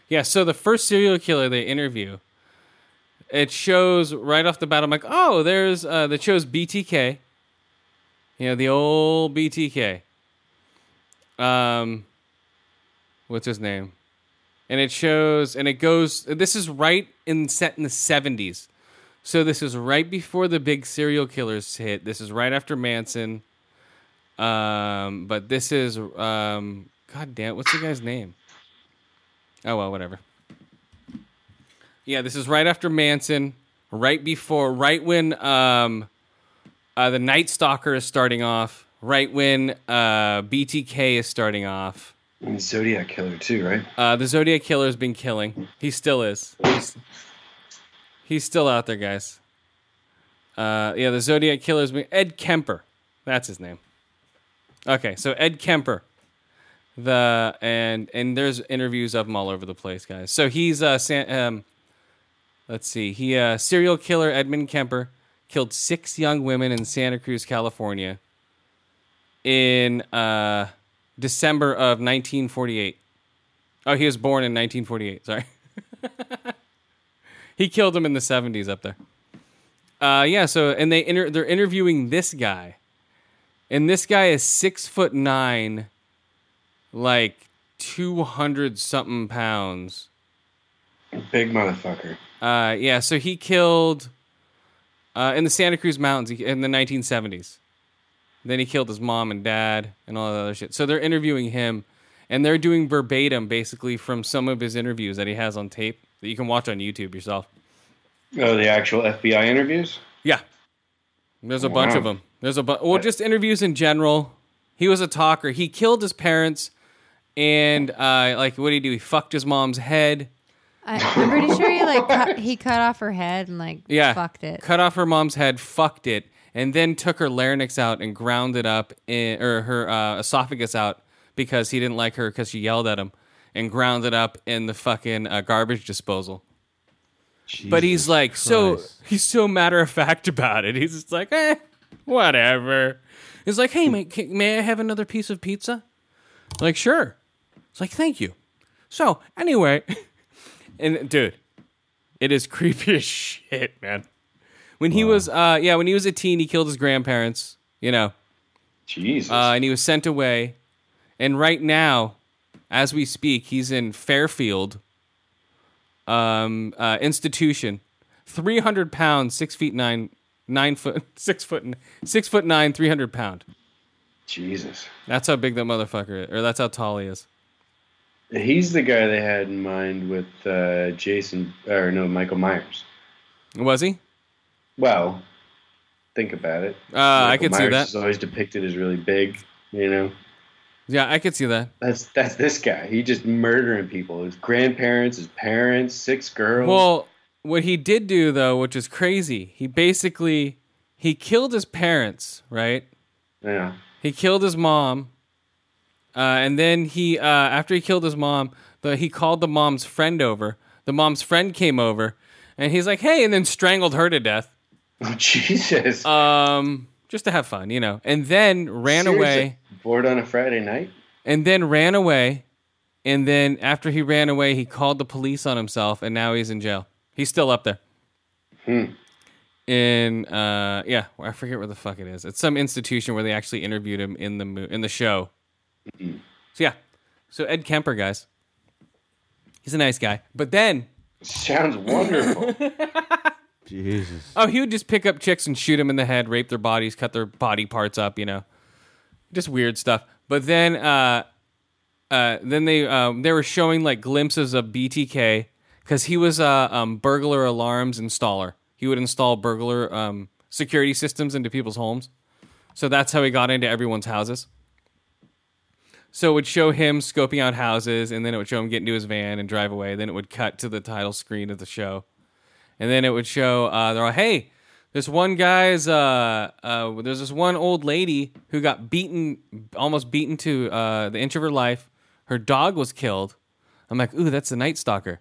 Yeah, so the first serial killer they interview, it shows right off the bat, I'm like, oh, there's, uh, that shows BTK. You know, the old BTK. Um, what's his name? And it shows, and it goes, this is right in, set in the 70s. So this is right before the big serial killers hit. This is right after Manson. Um, but this is um, God damn, what's the guy's name? Oh well, whatever. Yeah, this is right after Manson, right before, right when um, uh, the Night Stalker is starting off, right when uh, BTK is starting off. And Zodiac killer too, right? Uh, the Zodiac Killer has been killing. He still is. He's, he's still out there, guys. Uh, yeah, the Zodiac Killer's been Ed Kemper. That's his name. Okay, so Ed Kemper. The and and there's interviews of him all over the place, guys. So he's uh, San, um, let's see, he uh, serial killer Edmund Kemper killed six young women in Santa Cruz, California, in uh, December of 1948. Oh, he was born in 1948. Sorry. (laughs) he killed them in the 70s up there. Uh, yeah. So, and they inter- they're interviewing this guy, and this guy is six foot nine, like 200 something pounds. Big motherfucker. Uh, yeah. So he killed uh, in the Santa Cruz Mountains in the 1970s. Then he killed his mom and dad and all that other shit. So they're interviewing him, and they're doing verbatim basically from some of his interviews that he has on tape that you can watch on YouTube yourself. Oh, the actual FBI interviews. Yeah, there's a bunch of them. There's a bu- well, just interviews in general. He was a talker. He killed his parents, and uh, like, what did he do? He fucked his mom's head. I, I'm pretty sure he like cut, he cut off her head and like Yeah, fucked it. Cut off her mom's head, fucked it, and then took her larynx out and ground it up in, or her uh, esophagus out because he didn't like her because she yelled at him, and ground it up in the fucking uh, garbage disposal. but he's Jesus like so Christ. he's so matter of fact (laughs) about it. He's just like, eh, whatever. He's like, hey, may, may I have another piece of pizza? Like, sure. It's like, thank you. So anyway, (laughs) and dude, it is (laughs) creepy as shit, man. When he was, uh, yeah, when he was a teen, he killed his grandparents. You know, Jesus. uh, and he was sent away. And right now, as we speak, he's in Fairfield um, uh, institution. Three hundred pounds, six feet nine, nine foot, (laughs) six foot, six foot nine, three hundred pound. Jesus. That's how big that motherfucker is, or that's how tall he is. He's the guy they had in mind with uh, Jason, or no, Michael Myers. Was he? Well, think about it. Uh, I could see that. is always depicted as really big. You know, Yeah, I could see that. that's that's this guy. He just murdering people. His grandparents, his parents, six girls. Well, what he did do though, which is crazy, he basically he killed his parents, right? yeah. He killed his mom. Uh, and then he, uh, after he killed his mom, the, he called the mom's friend over. The mom's friend came over, and he's like, "Hey," and then strangled her to death, Oh, (laughs) Jesus. um, just to have fun, you know. And then ran Seriously? away. Bored on a Friday night? and then ran away. And then after he ran away, he called the police on himself, and now he's in jail. He's still up there. In uh, yeah, I forget where the fuck it is. It's some institution where they actually interviewed him in the mo- in the show. So yeah, so Ed Kemper, guys, he's a nice guy. But then, Sounds wonderful. (laughs) Jesus. oh, he would just pick up chicks and shoot them in the head, rape their bodies, cut their body parts up, you know, just weird stuff. But then, uh, uh, then they um, they were showing like glimpses of BTK because he was a um, burglar alarms installer. He would install burglar um, security systems into people's homes. So that's how he got into everyone's houses. So it would show him scoping out houses, and then it would show him get into his van and drive away. Then it would cut to the title screen of the show, and then it would show uh, they're like, "Hey, this one guy's uh, uh, there's this one old lady who got beaten, almost beaten to uh, the inch of her life. Her dog was killed. I'm like, ooh, that's the Night Stalker.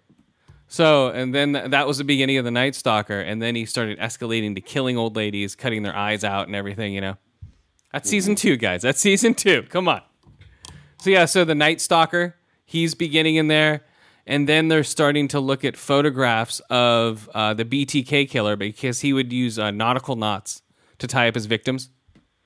So, and then th- that was the beginning of the Night Stalker, and then he started escalating to killing old ladies, cutting their eyes out, and everything. You know, that's season two, guys. That's season two. Come on. So yeah, so the Night Stalker, he's beginning in there, and then they're starting to look at photographs of uh, the BTK killer because he would use uh, nautical knots to tie up his victims.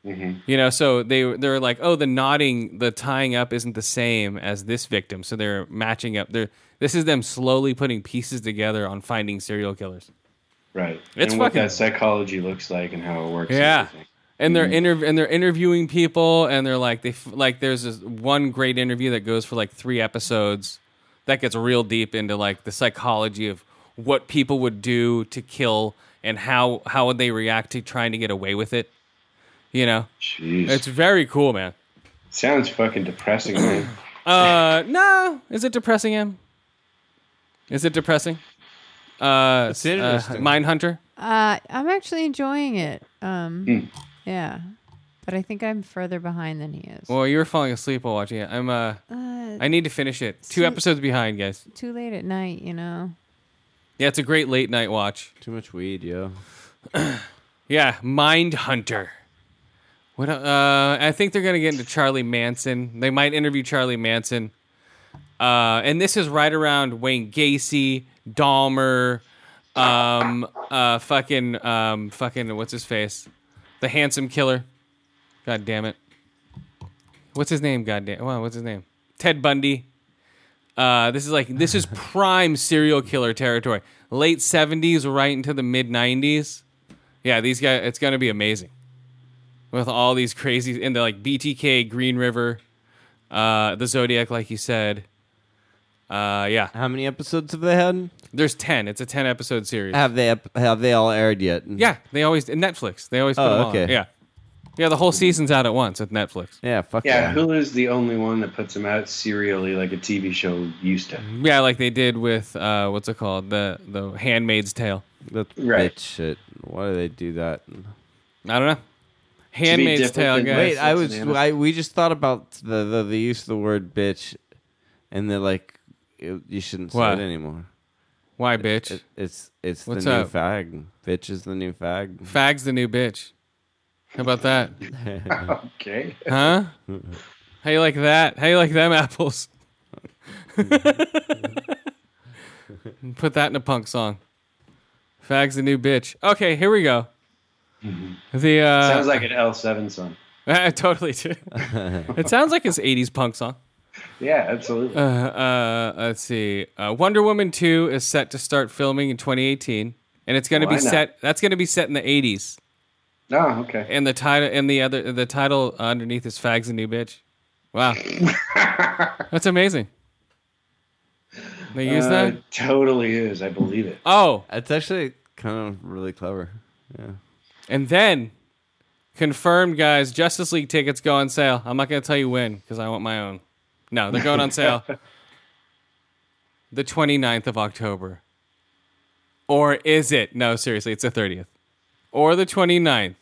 Mm-hmm. You know, so they they're like, oh, the knotting, the tying up isn't the same as this victim, so they're matching up. They're this is them slowly putting pieces together on finding serial killers. right. It's and what fucking- that psychology looks like and how it works. and Yeah. everything. and they're mm-hmm. interv- and they're interviewing people and they're like they f- like there's this one great interview that goes for like three episodes that gets real deep into like the psychology of what people would do to kill and how how would they react to trying to get away with it you know Jeez. it's very cool man Sounds fucking depressing, man. (clears throat) uh no is it depressing him is it depressing uh, It's uh interesting. Mindhunter Uh, I'm actually enjoying it. Um, Hmm. yeah, but I think I'm further behind than he is. well you were falling asleep while watching it I'm uh uh, I need to finish it two See- episodes behind guys too late at night, you know. Yeah, it's a great late night watch. Too much weed, yo. (clears throat) Yeah, Mind Hunter. What? Uh, I think they're gonna get into Charlie Manson. They might interview Charlie Manson. Uh, and this is right around Wayne Gacy, Dahmer, um, uh, fucking, um, fucking, what's his face? The handsome killer. God damn it. What's his name? God damn. Wow, what's his name? Ted Bundy. Uh, this is like this is (laughs) prime serial killer territory. Late seventies, right into the mid nineties. Yeah, these guys. It's gonna be amazing with all these crazy and they're like BTK, Green River, uh, the Zodiac, like you said. Uh, yeah, How many episodes have they had? there's ten. It's a ten episode series. Have they ep- have they all aired yet? yeah, they always in Netflix. They always put Oh, them all. okay. Yeah, yeah. The whole season's out at once with Netflix. Yeah, fuck Yeah, yeah. Hulu's the only one that puts them out serially like a TV show used to. Yeah, like they did with uh, what's it called? The the Handmaid's Tale. That's Right. bitch shit. Why do they do that? I don't know. Handmaid's Tale, guys. Wait, I was I, we just thought about the, the the use of the word bitch, and they're like, it, you shouldn't say What? it anymore. Why, bitch? It, it's it's What's the new up? fag. Bitch is the new fag. Fag's the new bitch. How about that? (laughs) Okay. Huh? How you like that? How you like them apples? (laughs) Put that in a punk song. Fag's the new bitch. Okay, here we go. The uh, Sounds like an L7 song. (laughs) I totally do. (laughs) it sounds like his '80s punk song. Yeah, absolutely. Uh, uh, let's see. Uh, Wonder Woman 2 is set to start filming in 2018, and it's going to be not? set. That's going to be set in the 80s, oh, okay. and the title and the other the title underneath is "Fags the New Bitch." Wow, (laughs) that's amazing. They use Uh, that. it totally is. I believe it. Oh, It's actually kind of really clever. Yeah. And then confirmed, guys. Justice League tickets go on sale. I'm not going to tell you when because I want my own. No, they're going on sale (laughs) the 29th of October. Or is it? No, seriously, it's the 30th. Or the 29th.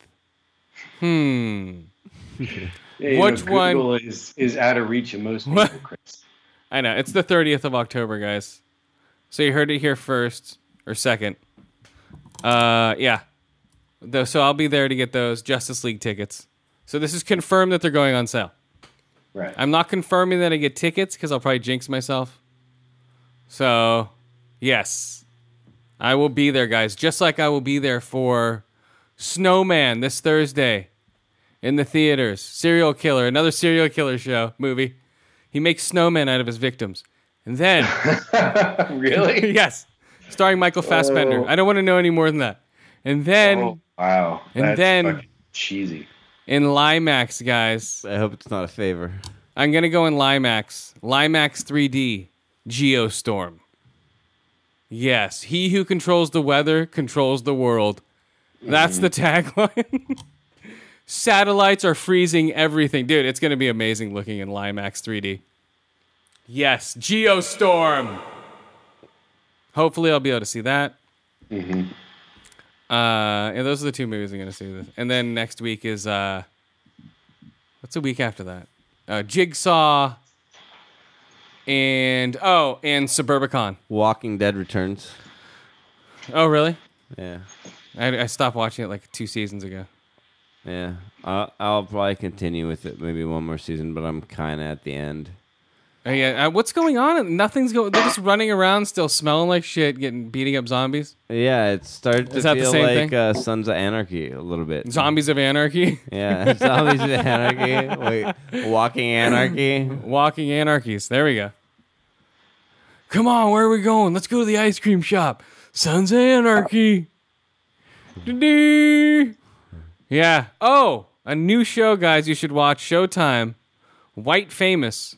Hmm. (laughs) Yeah, Which know, one- is is out of reach of most people, Chris. (laughs) I know it's the 30th of October, guys. So you heard it here first or second. Uh, yeah. Though, so I'll be there to get those Justice League tickets. So this is confirmed that they're going on sale. Right. I'm not confirming that I get tickets because I'll probably jinx myself. So, yes, I will be there, guys. Just like I will be there for Snowman this Thursday in the theaters. Serial killer, another serial killer show movie. He makes snowmen out of his victims, and then (laughs) really? (laughs) yes, starring Michael Fassbender. Oh. I don't want to know any more than that. And then oh, wow. and That's then- cheesy. in IMAX, guys, I hope it's not a favor. I'm gonna go in IMAX. IMAX 3D Geostorm. Yes, he who controls the weather controls the world. That's mm-hmm. the tagline. (laughs) Satellites are freezing everything, dude. It's gonna be amazing looking in IMAX 3D. Yes, Geostorm. Hopefully, I'll be able to see that. Mm-hmm. Uh, and those are the two movies I'm gonna see. This. And then next week is uh, what's a week after that? Uh, Jigsaw. And oh, and Suburbicon. Walking Dead returns. Oh, really? Yeah, I, I stopped watching it like two seasons ago. yeah. I'll, I'll probably continue with it maybe one more season, but I'm kind of at the end. Oh, yeah, uh, what's going on? Nothing's going. They're just running around, still smelling like shit, getting beating up zombies. Yeah, it started to Is that the feel same like thing? uh, Sons of Anarchy a little bit. Zombies of Anarchy, (laughs) Yeah, Zombies of Anarchy. Wait, Walking Anarchy. (laughs) walking anarchies. There we go. Come on, where are we going? Let's go to the ice cream shop. Sons of Anarchy. Dee-dee. Yeah. Oh, a new show, guys. You should watch Showtime. White Famous.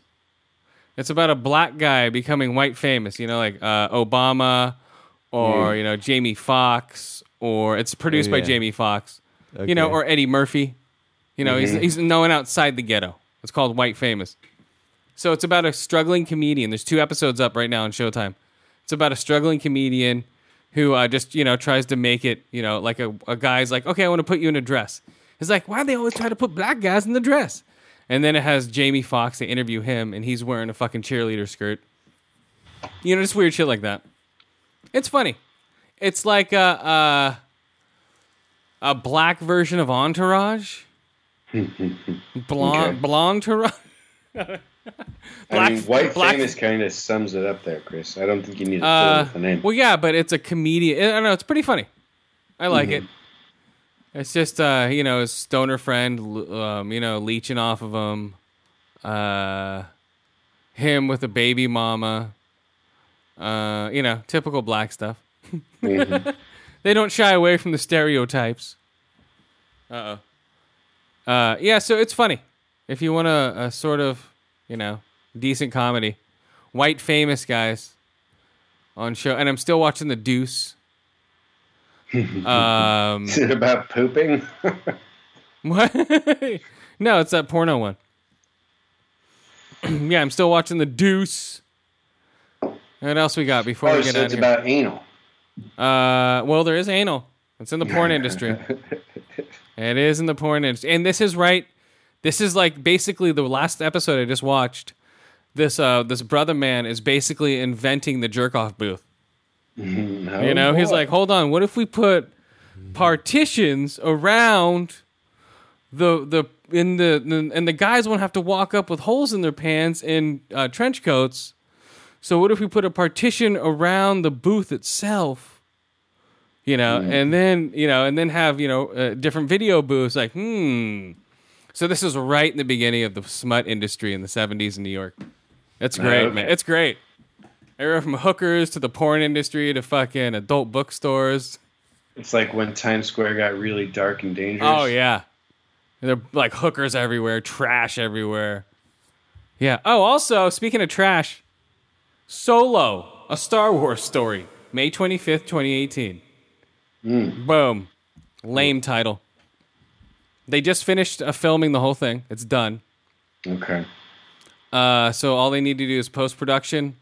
It's about a black guy becoming white famous. You know, like uh, Obama, or you know Jamie Foxx, or it's produced by Yeah. Jamie Foxx. You know, or Eddie Murphy. You know, he's he's known outside the ghetto. It's called White Famous. So it's about a struggling comedian. There's two episodes up right now on Showtime. It's about a struggling comedian who uh, just you know tries to make it. You know, like a, a guy's like, okay, I want to put you in a dress. It's like, why do they always try to put black guys in the dress? And then it has Jamie Foxx. They interview him, and he's wearing a fucking cheerleader skirt. You know, just weird shit like that. It's funny. It's like a a, a black version of Entourage. (laughs) Blonde, Okay. blonde Tourage. I mean, white black- famous kind of sums it up there, Chris. I don't think you need to Uh, the name. well, yeah, but it's a comedian. I don't know. It's pretty funny. I like Mm-hmm. it. It's just, uh, you know, his stoner friend, um, you know, leeching off of him. Uh, him with a baby mama. Uh, you know, typical black stuff. Mhm. (laughs) They don't shy away from the stereotypes. Uh oh. Uh, yeah, so it's funny. If you want a, a sort of, you know, decent comedy, white famous guys on show, and I'm still watching The Deuce. Um, (laughs) Is it about pooping? what? (laughs) no, it's that porno one. (clears throat) yeah, I'm still watching The Deuce. What else we got before oh, we get so out it's here? about anal. Uh, well, there is anal. It's in the porn industry. (laughs) It is in the porn industry, and this is right. This is like basically the last episode I just watched. This uh, this brother man is basically inventing the jerk off booth. (laughs) No, You know, he's like, hold on, what if we put partitions around the the in the, the and the guys won't have to walk up with holes in their pants and uh, trench coats. So what if we put a partition around the booth itself? You know, and then you know, and then have you know uh, different video booths. Like, hmm. So this is right in the beginning of the smut industry in the '70s in New York. It's great, okay. man. It's great. Everywhere from hookers to the porn industry to fucking adult bookstores. It's like when Times Square got really dark and dangerous. Oh yeah, they're like hookers everywhere, trash everywhere. Yeah. Oh, also speaking of trash, Solo, a Star Wars story, May twenty fifth, twenty eighteen. Boom, lame title. They just finished uh, filming the whole thing. It's done. Okay. Uh, so all they need to do is post production.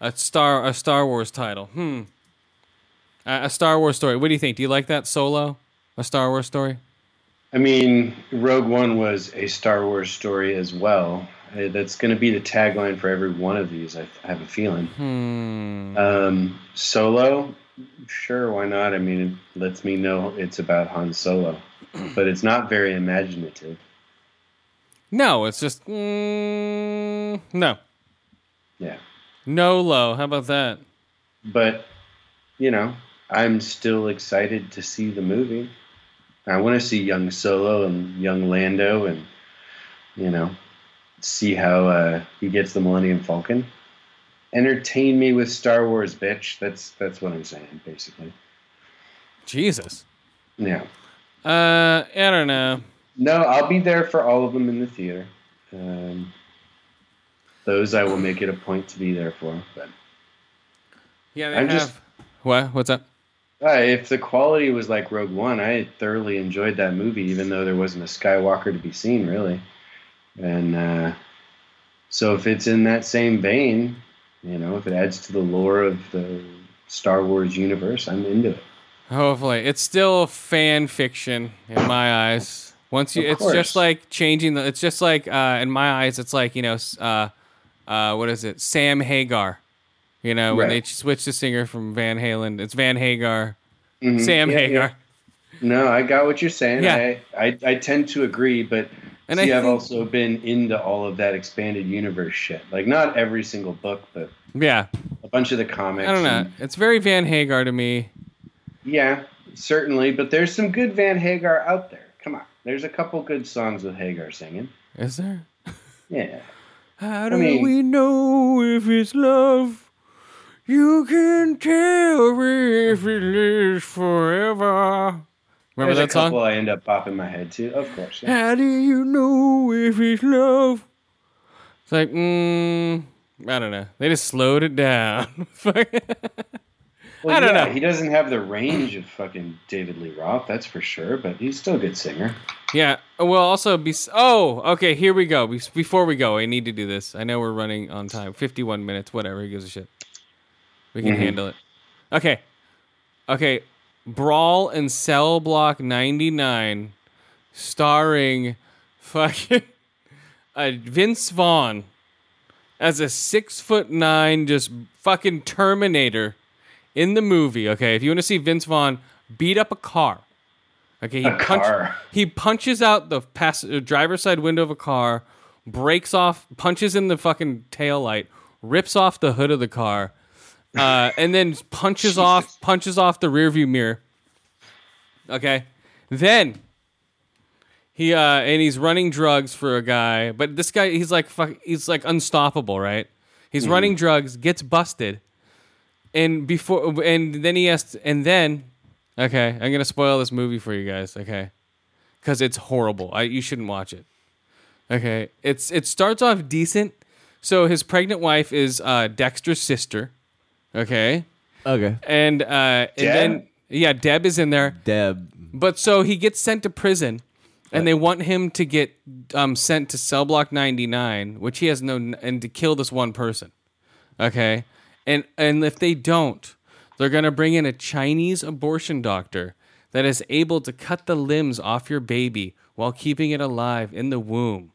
A star, a Star Wars title. Hmm. A, a Star Wars story. What do you think? Do you like that Solo? A Star Wars story. I mean, Rogue One was a Star Wars story as well. Uh, That's going to be the tagline for every one of these. I, I have a feeling. Hmm. Um, Solo, sure, why not? I mean, it lets me know it's about Han Solo, but it's not very imaginative. No, it's just mm, no, Yeah, no low. How about that? but you know, I'm still excited to see the movie. I want to see young Solo and young Lando, and you know, see how uh, he gets the Millennium Falcon. Entertain me with Star Wars, bitch. That's that's what I'm saying, basically. Jesus. Yeah. Uh, I don't know. No, I'll be there for all of them in the theater. Um, those I will make it a point to be there for. But Yeah, I'm have. just- what? What's up? uh, if the quality was like Rogue One, I thoroughly enjoyed that movie, even though there wasn't a Skywalker to be seen, really. And uh, so, if it's in that same vein, you know, if it adds to the lore of the Star Wars universe, I'm into it. Hopefully, it's still fan fiction in my eyes. Once you, Of it's course. just like changing the. It's just like uh, in my eyes, it's like you know, uh, uh, what is it? Sam Hagar. You know, when they Right. switch the singer from Van Halen, it's Van Hagar. Mhm. Sam Yeah, Hagar. yeah. No, I got what you're saying. Yeah. I, I, I tend to agree, but And see, I I've also been into all of that expanded universe shit. Like, not every single book, but Yeah, a bunch of the comics. I don't know. and- It's very Van Hagar to me. yeah, certainly. But there's some good Van Hagar out there. Come on. There's a couple good songs with Hagar singing. Is there? Yeah. How do mean- we know if it's love? You can tell if it lives forever. Remember that a song? I end up popping my head to. Of course. Yeah. How do you know if it's love? It's like, mm, I don't know. They just slowed it down. (laughs) Well, I don't yeah, know. He doesn't have the range of fucking David Lee Roth, that's for sure, but he's still a good singer. Yeah. Well, also, be- oh, okay, here we go. Be- Before we go, I need to do this. I know we're running on time. 51 minutes, whatever. Who gives a shit? We can Mhm. handle it. Okay. Okay. Brawl in Cell Block 99 starring fucking (laughs) uh, Vince Vaughn as a six foot nine, just fucking Terminator in the movie. Okay, if you want to see Vince Vaughn beat up a car, okay, he car. he punches out the pass- uh, driver's side window of a car, breaks off, punches in the fucking tail light, rips off the hood of the car, uh, (laughs) and then punches off punches off the rearview mirror. Okay, then he uh, and he's running drugs for a guy, but this guy he's like fuck, he's like unstoppable, right? He's running drugs, gets busted, and before and then he has to, and then okay, I'm gonna spoil this movie for you guys, okay? Because it's horrible. I you shouldn't watch it. Okay, it's it starts off decent. So his pregnant wife is uh, Dexter's sister. Okay, Okay. and uh, and then yeah, Deb is in there. Deb. But so he gets sent to prison, and they want him to get um, sent to cell block ninety nine, which he has no, and to kill this one person. Okay, and and if they don't, they're gonna bring in a Chinese abortion doctor that is able to cut the limbs off your baby while keeping it alive in the womb,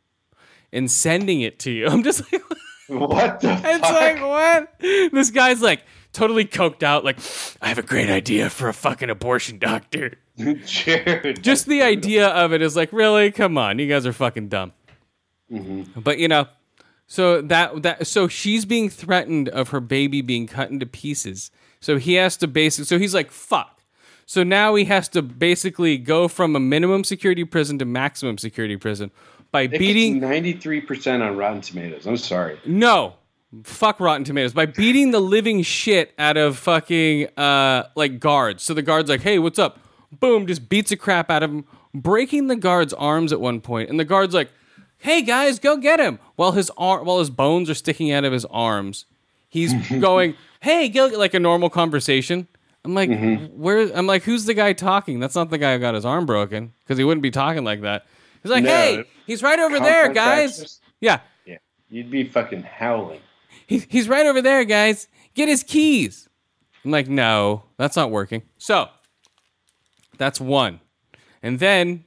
and sending it to you. (laughs) I'm just like. What the (laughs) It's fuck? like what? This guy's like totally coked out. Like, I have a great idea for a fucking abortion doctor. (laughs) Jared. Just the idea of it is like, really? Come on, you guys are fucking dumb. Mm-hmm. But you know, so that that so she's being threatened of her baby being cut into pieces. So he has to basically. So he's like, fuck. So now he has to basically go from a minimum security prison to maximum security prison by beating ninety three percent on Rotten Tomatoes. I'm sorry. No. Fuck Rotten Tomatoes. By beating the living shit out of fucking uh like guards. So the guard's like, hey, what's up? Boom, just beats the crap out of him, breaking the guard's arms at one point. point, and the guard's like, hey guys, go get him. While his arm while his bones are sticking out of his arms, he's (laughs) going, Hey, go like a normal conversation. I'm like, where I'm like, who's the guy talking? That's not the guy who got his arm broken, because he wouldn't be talking like that. He's like, No. Hey, he's right over there, guys. Yeah. Yeah, you'd be fucking howling. He's, he's right over there, guys. Get his keys. I'm like, no, that's not working. So that's one. And then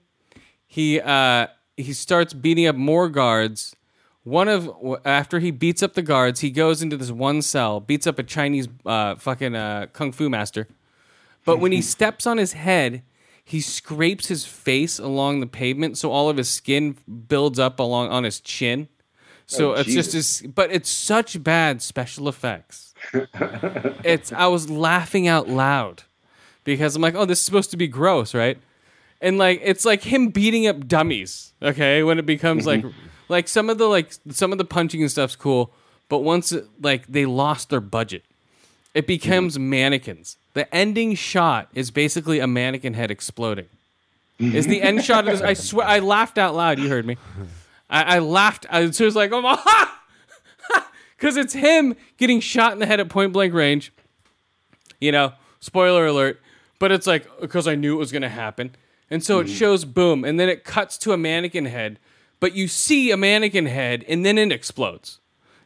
he uh, he starts beating up more guards. One of after he beats up the guards, he goes into this one cell, beats up a Chinese uh, fucking uh, kung fu master. But when he (laughs) steps on his head, he scrapes his face along the pavement, so all of his skin builds up along on his chin. So Oh, it's just Jesus. this, but it's such bad special effects. (laughs) it's I was laughing out loud because I'm like, oh, this is supposed to be gross, right? And like it's like him beating up dummies. Okay, when it becomes like (laughs) like some of the like some of the punching and stuff's cool, but once it, like they lost their budget, it becomes mm-hmm. mannequins. The ending shot is basically a mannequin head exploding. (laughs) Is the end shot of this? I swear, I laughed out loud. You heard me. I, I laughed. I was like, oh, ha! (laughs) because it's him getting shot in the head at point blank range. You know, spoiler alert. But it's like because I knew it was going to happen, and so it mm-hmm. shows boom, and then it cuts to a mannequin head, but you see a mannequin head, and then it explodes.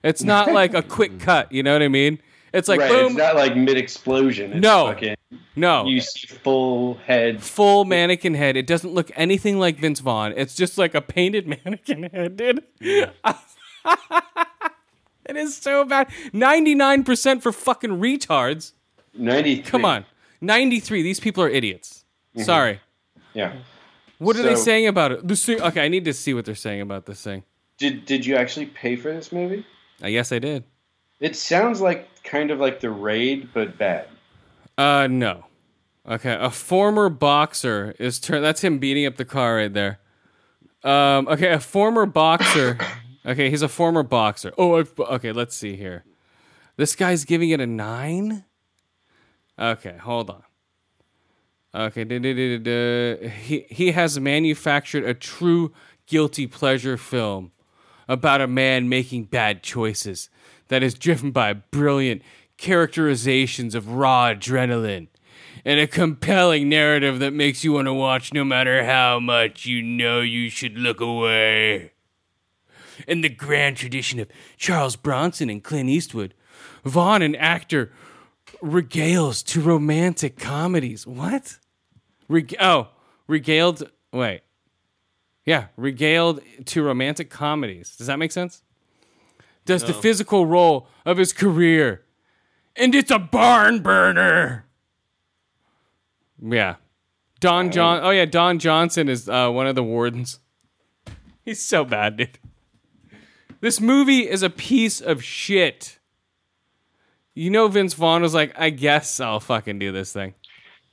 It's not (laughs) like a quick cut. You know what I mean? It's like right. boom. It's not like mid explosion. No. Fucking, no, You see full head. full mannequin head. It doesn't look anything like Vince Vaughn. It's just like a painted (laughs) mannequin head, dude. (laughs) it is so bad. 99% for fucking retards. 93. Come on. 93. These people are idiots. Mm-hmm. Sorry. Yeah. What are they saying about it? This thing, okay, I need to see what they're saying about this thing. Did Did you actually pay for this movie? I guess I did. It sounds like kind of like the raid, but bad. Uh, no. Okay, a former boxer is turn. That's him beating up the car right there. Um, okay, a former boxer. (coughs) okay, he's a former boxer. Oh, I've, okay. Let's see here. This guy's giving it a nine. Okay, hold on. Okay, da- da- da- he he has manufactured a true guilty pleasure film about a man making bad choices that is driven by brilliant characterizations of raw adrenaline and a compelling narrative that makes you want to watch no matter how much you know you should look away. In the grand tradition of Charles Bronson and Clint Eastwood, Vaughn, an actor, regales to romantic comedies. What? Reg- oh, regaled. Wait. Yeah, regaled to romantic comedies. Does that make sense? Does the physical role of his career. And it's a barn burner. Yeah. Don John. Oh, yeah, Don Johnson is uh, one of the wardens. He's so bad, dude. This movie is a piece of shit. You know, Vince Vaughn was like, I guess I'll fucking do this thing.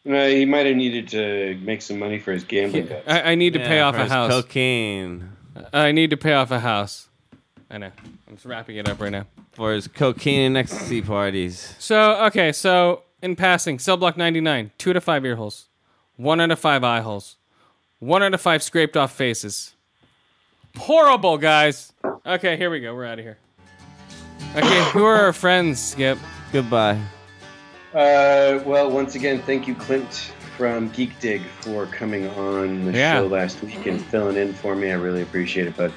No, he might have needed to make some money for his gambling bets. I, I need to pay off for a his house. Cocaine. I need to pay off a house. I know. I'm just wrapping it up right now. For his cocaine and ecstasy parties. So, okay, so in passing, cell block 99, two out of five ear holes, one out of five eye holes, one out of five scraped off faces. Horrible, guys. Okay, here we go. We're out of here. Okay, who are our friends, Skip? Goodbye. Uh, well, once again, thank you, Clint from Geek Dig, for coming on the Yeah. show last week and filling in for me. I really appreciate it, bud.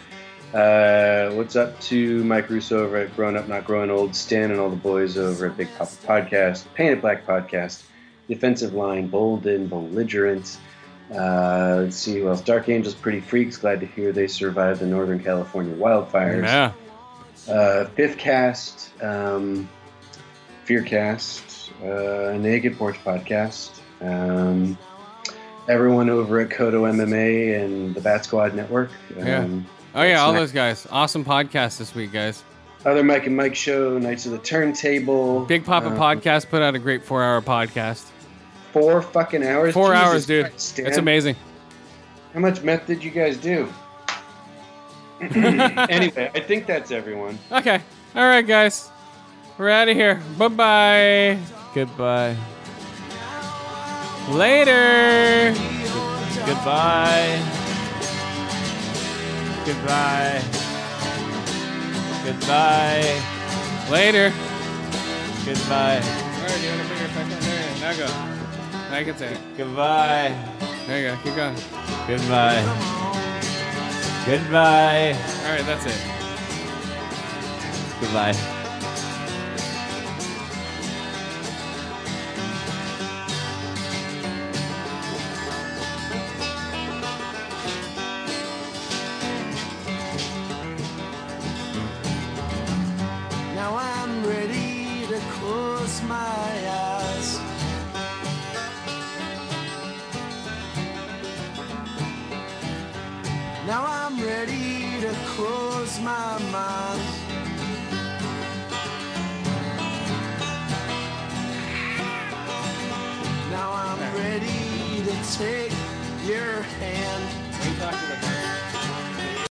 Uh, what's up to Mike Russo over at Grown Up Not Growing Old, Stan and all the boys over at Big Papa Podcast, Painted Black Podcast, Defensive Line, Bold and Belligerent. Uh, let's see who else. Dark Angels, Pretty Freaks. Glad to hear they survived the Northern California wildfires. Yeah. Uh, Fifth Cast, um, Fearcast, uh, Naked Porch Podcast, um, everyone over at Kodo MMA and the Bat Squad Network. Um, Oh, yeah, all those guys. Awesome podcast this week, guys. Other Mike and Mike show, Knights of the Turntable. Big Papa uh, Podcast put out a great four hour podcast. Four fucking hours. Four Jesus hours, dude. Christ. It's amazing. How much meth did you guys do? (laughs) anyway, (laughs) I think that's everyone. Okay. All right, guys. We're out of here. Bye bye. Goodbye. Later. Goodbye. Goodbye. Goodbye. Later. Goodbye. All right, you want to put your phone there? Now go. Now you can say it. Goodbye. There you go. Keep going. Goodbye. Goodbye. All right, that's it. Goodbye. My mind. Now I'm ready to take your hand.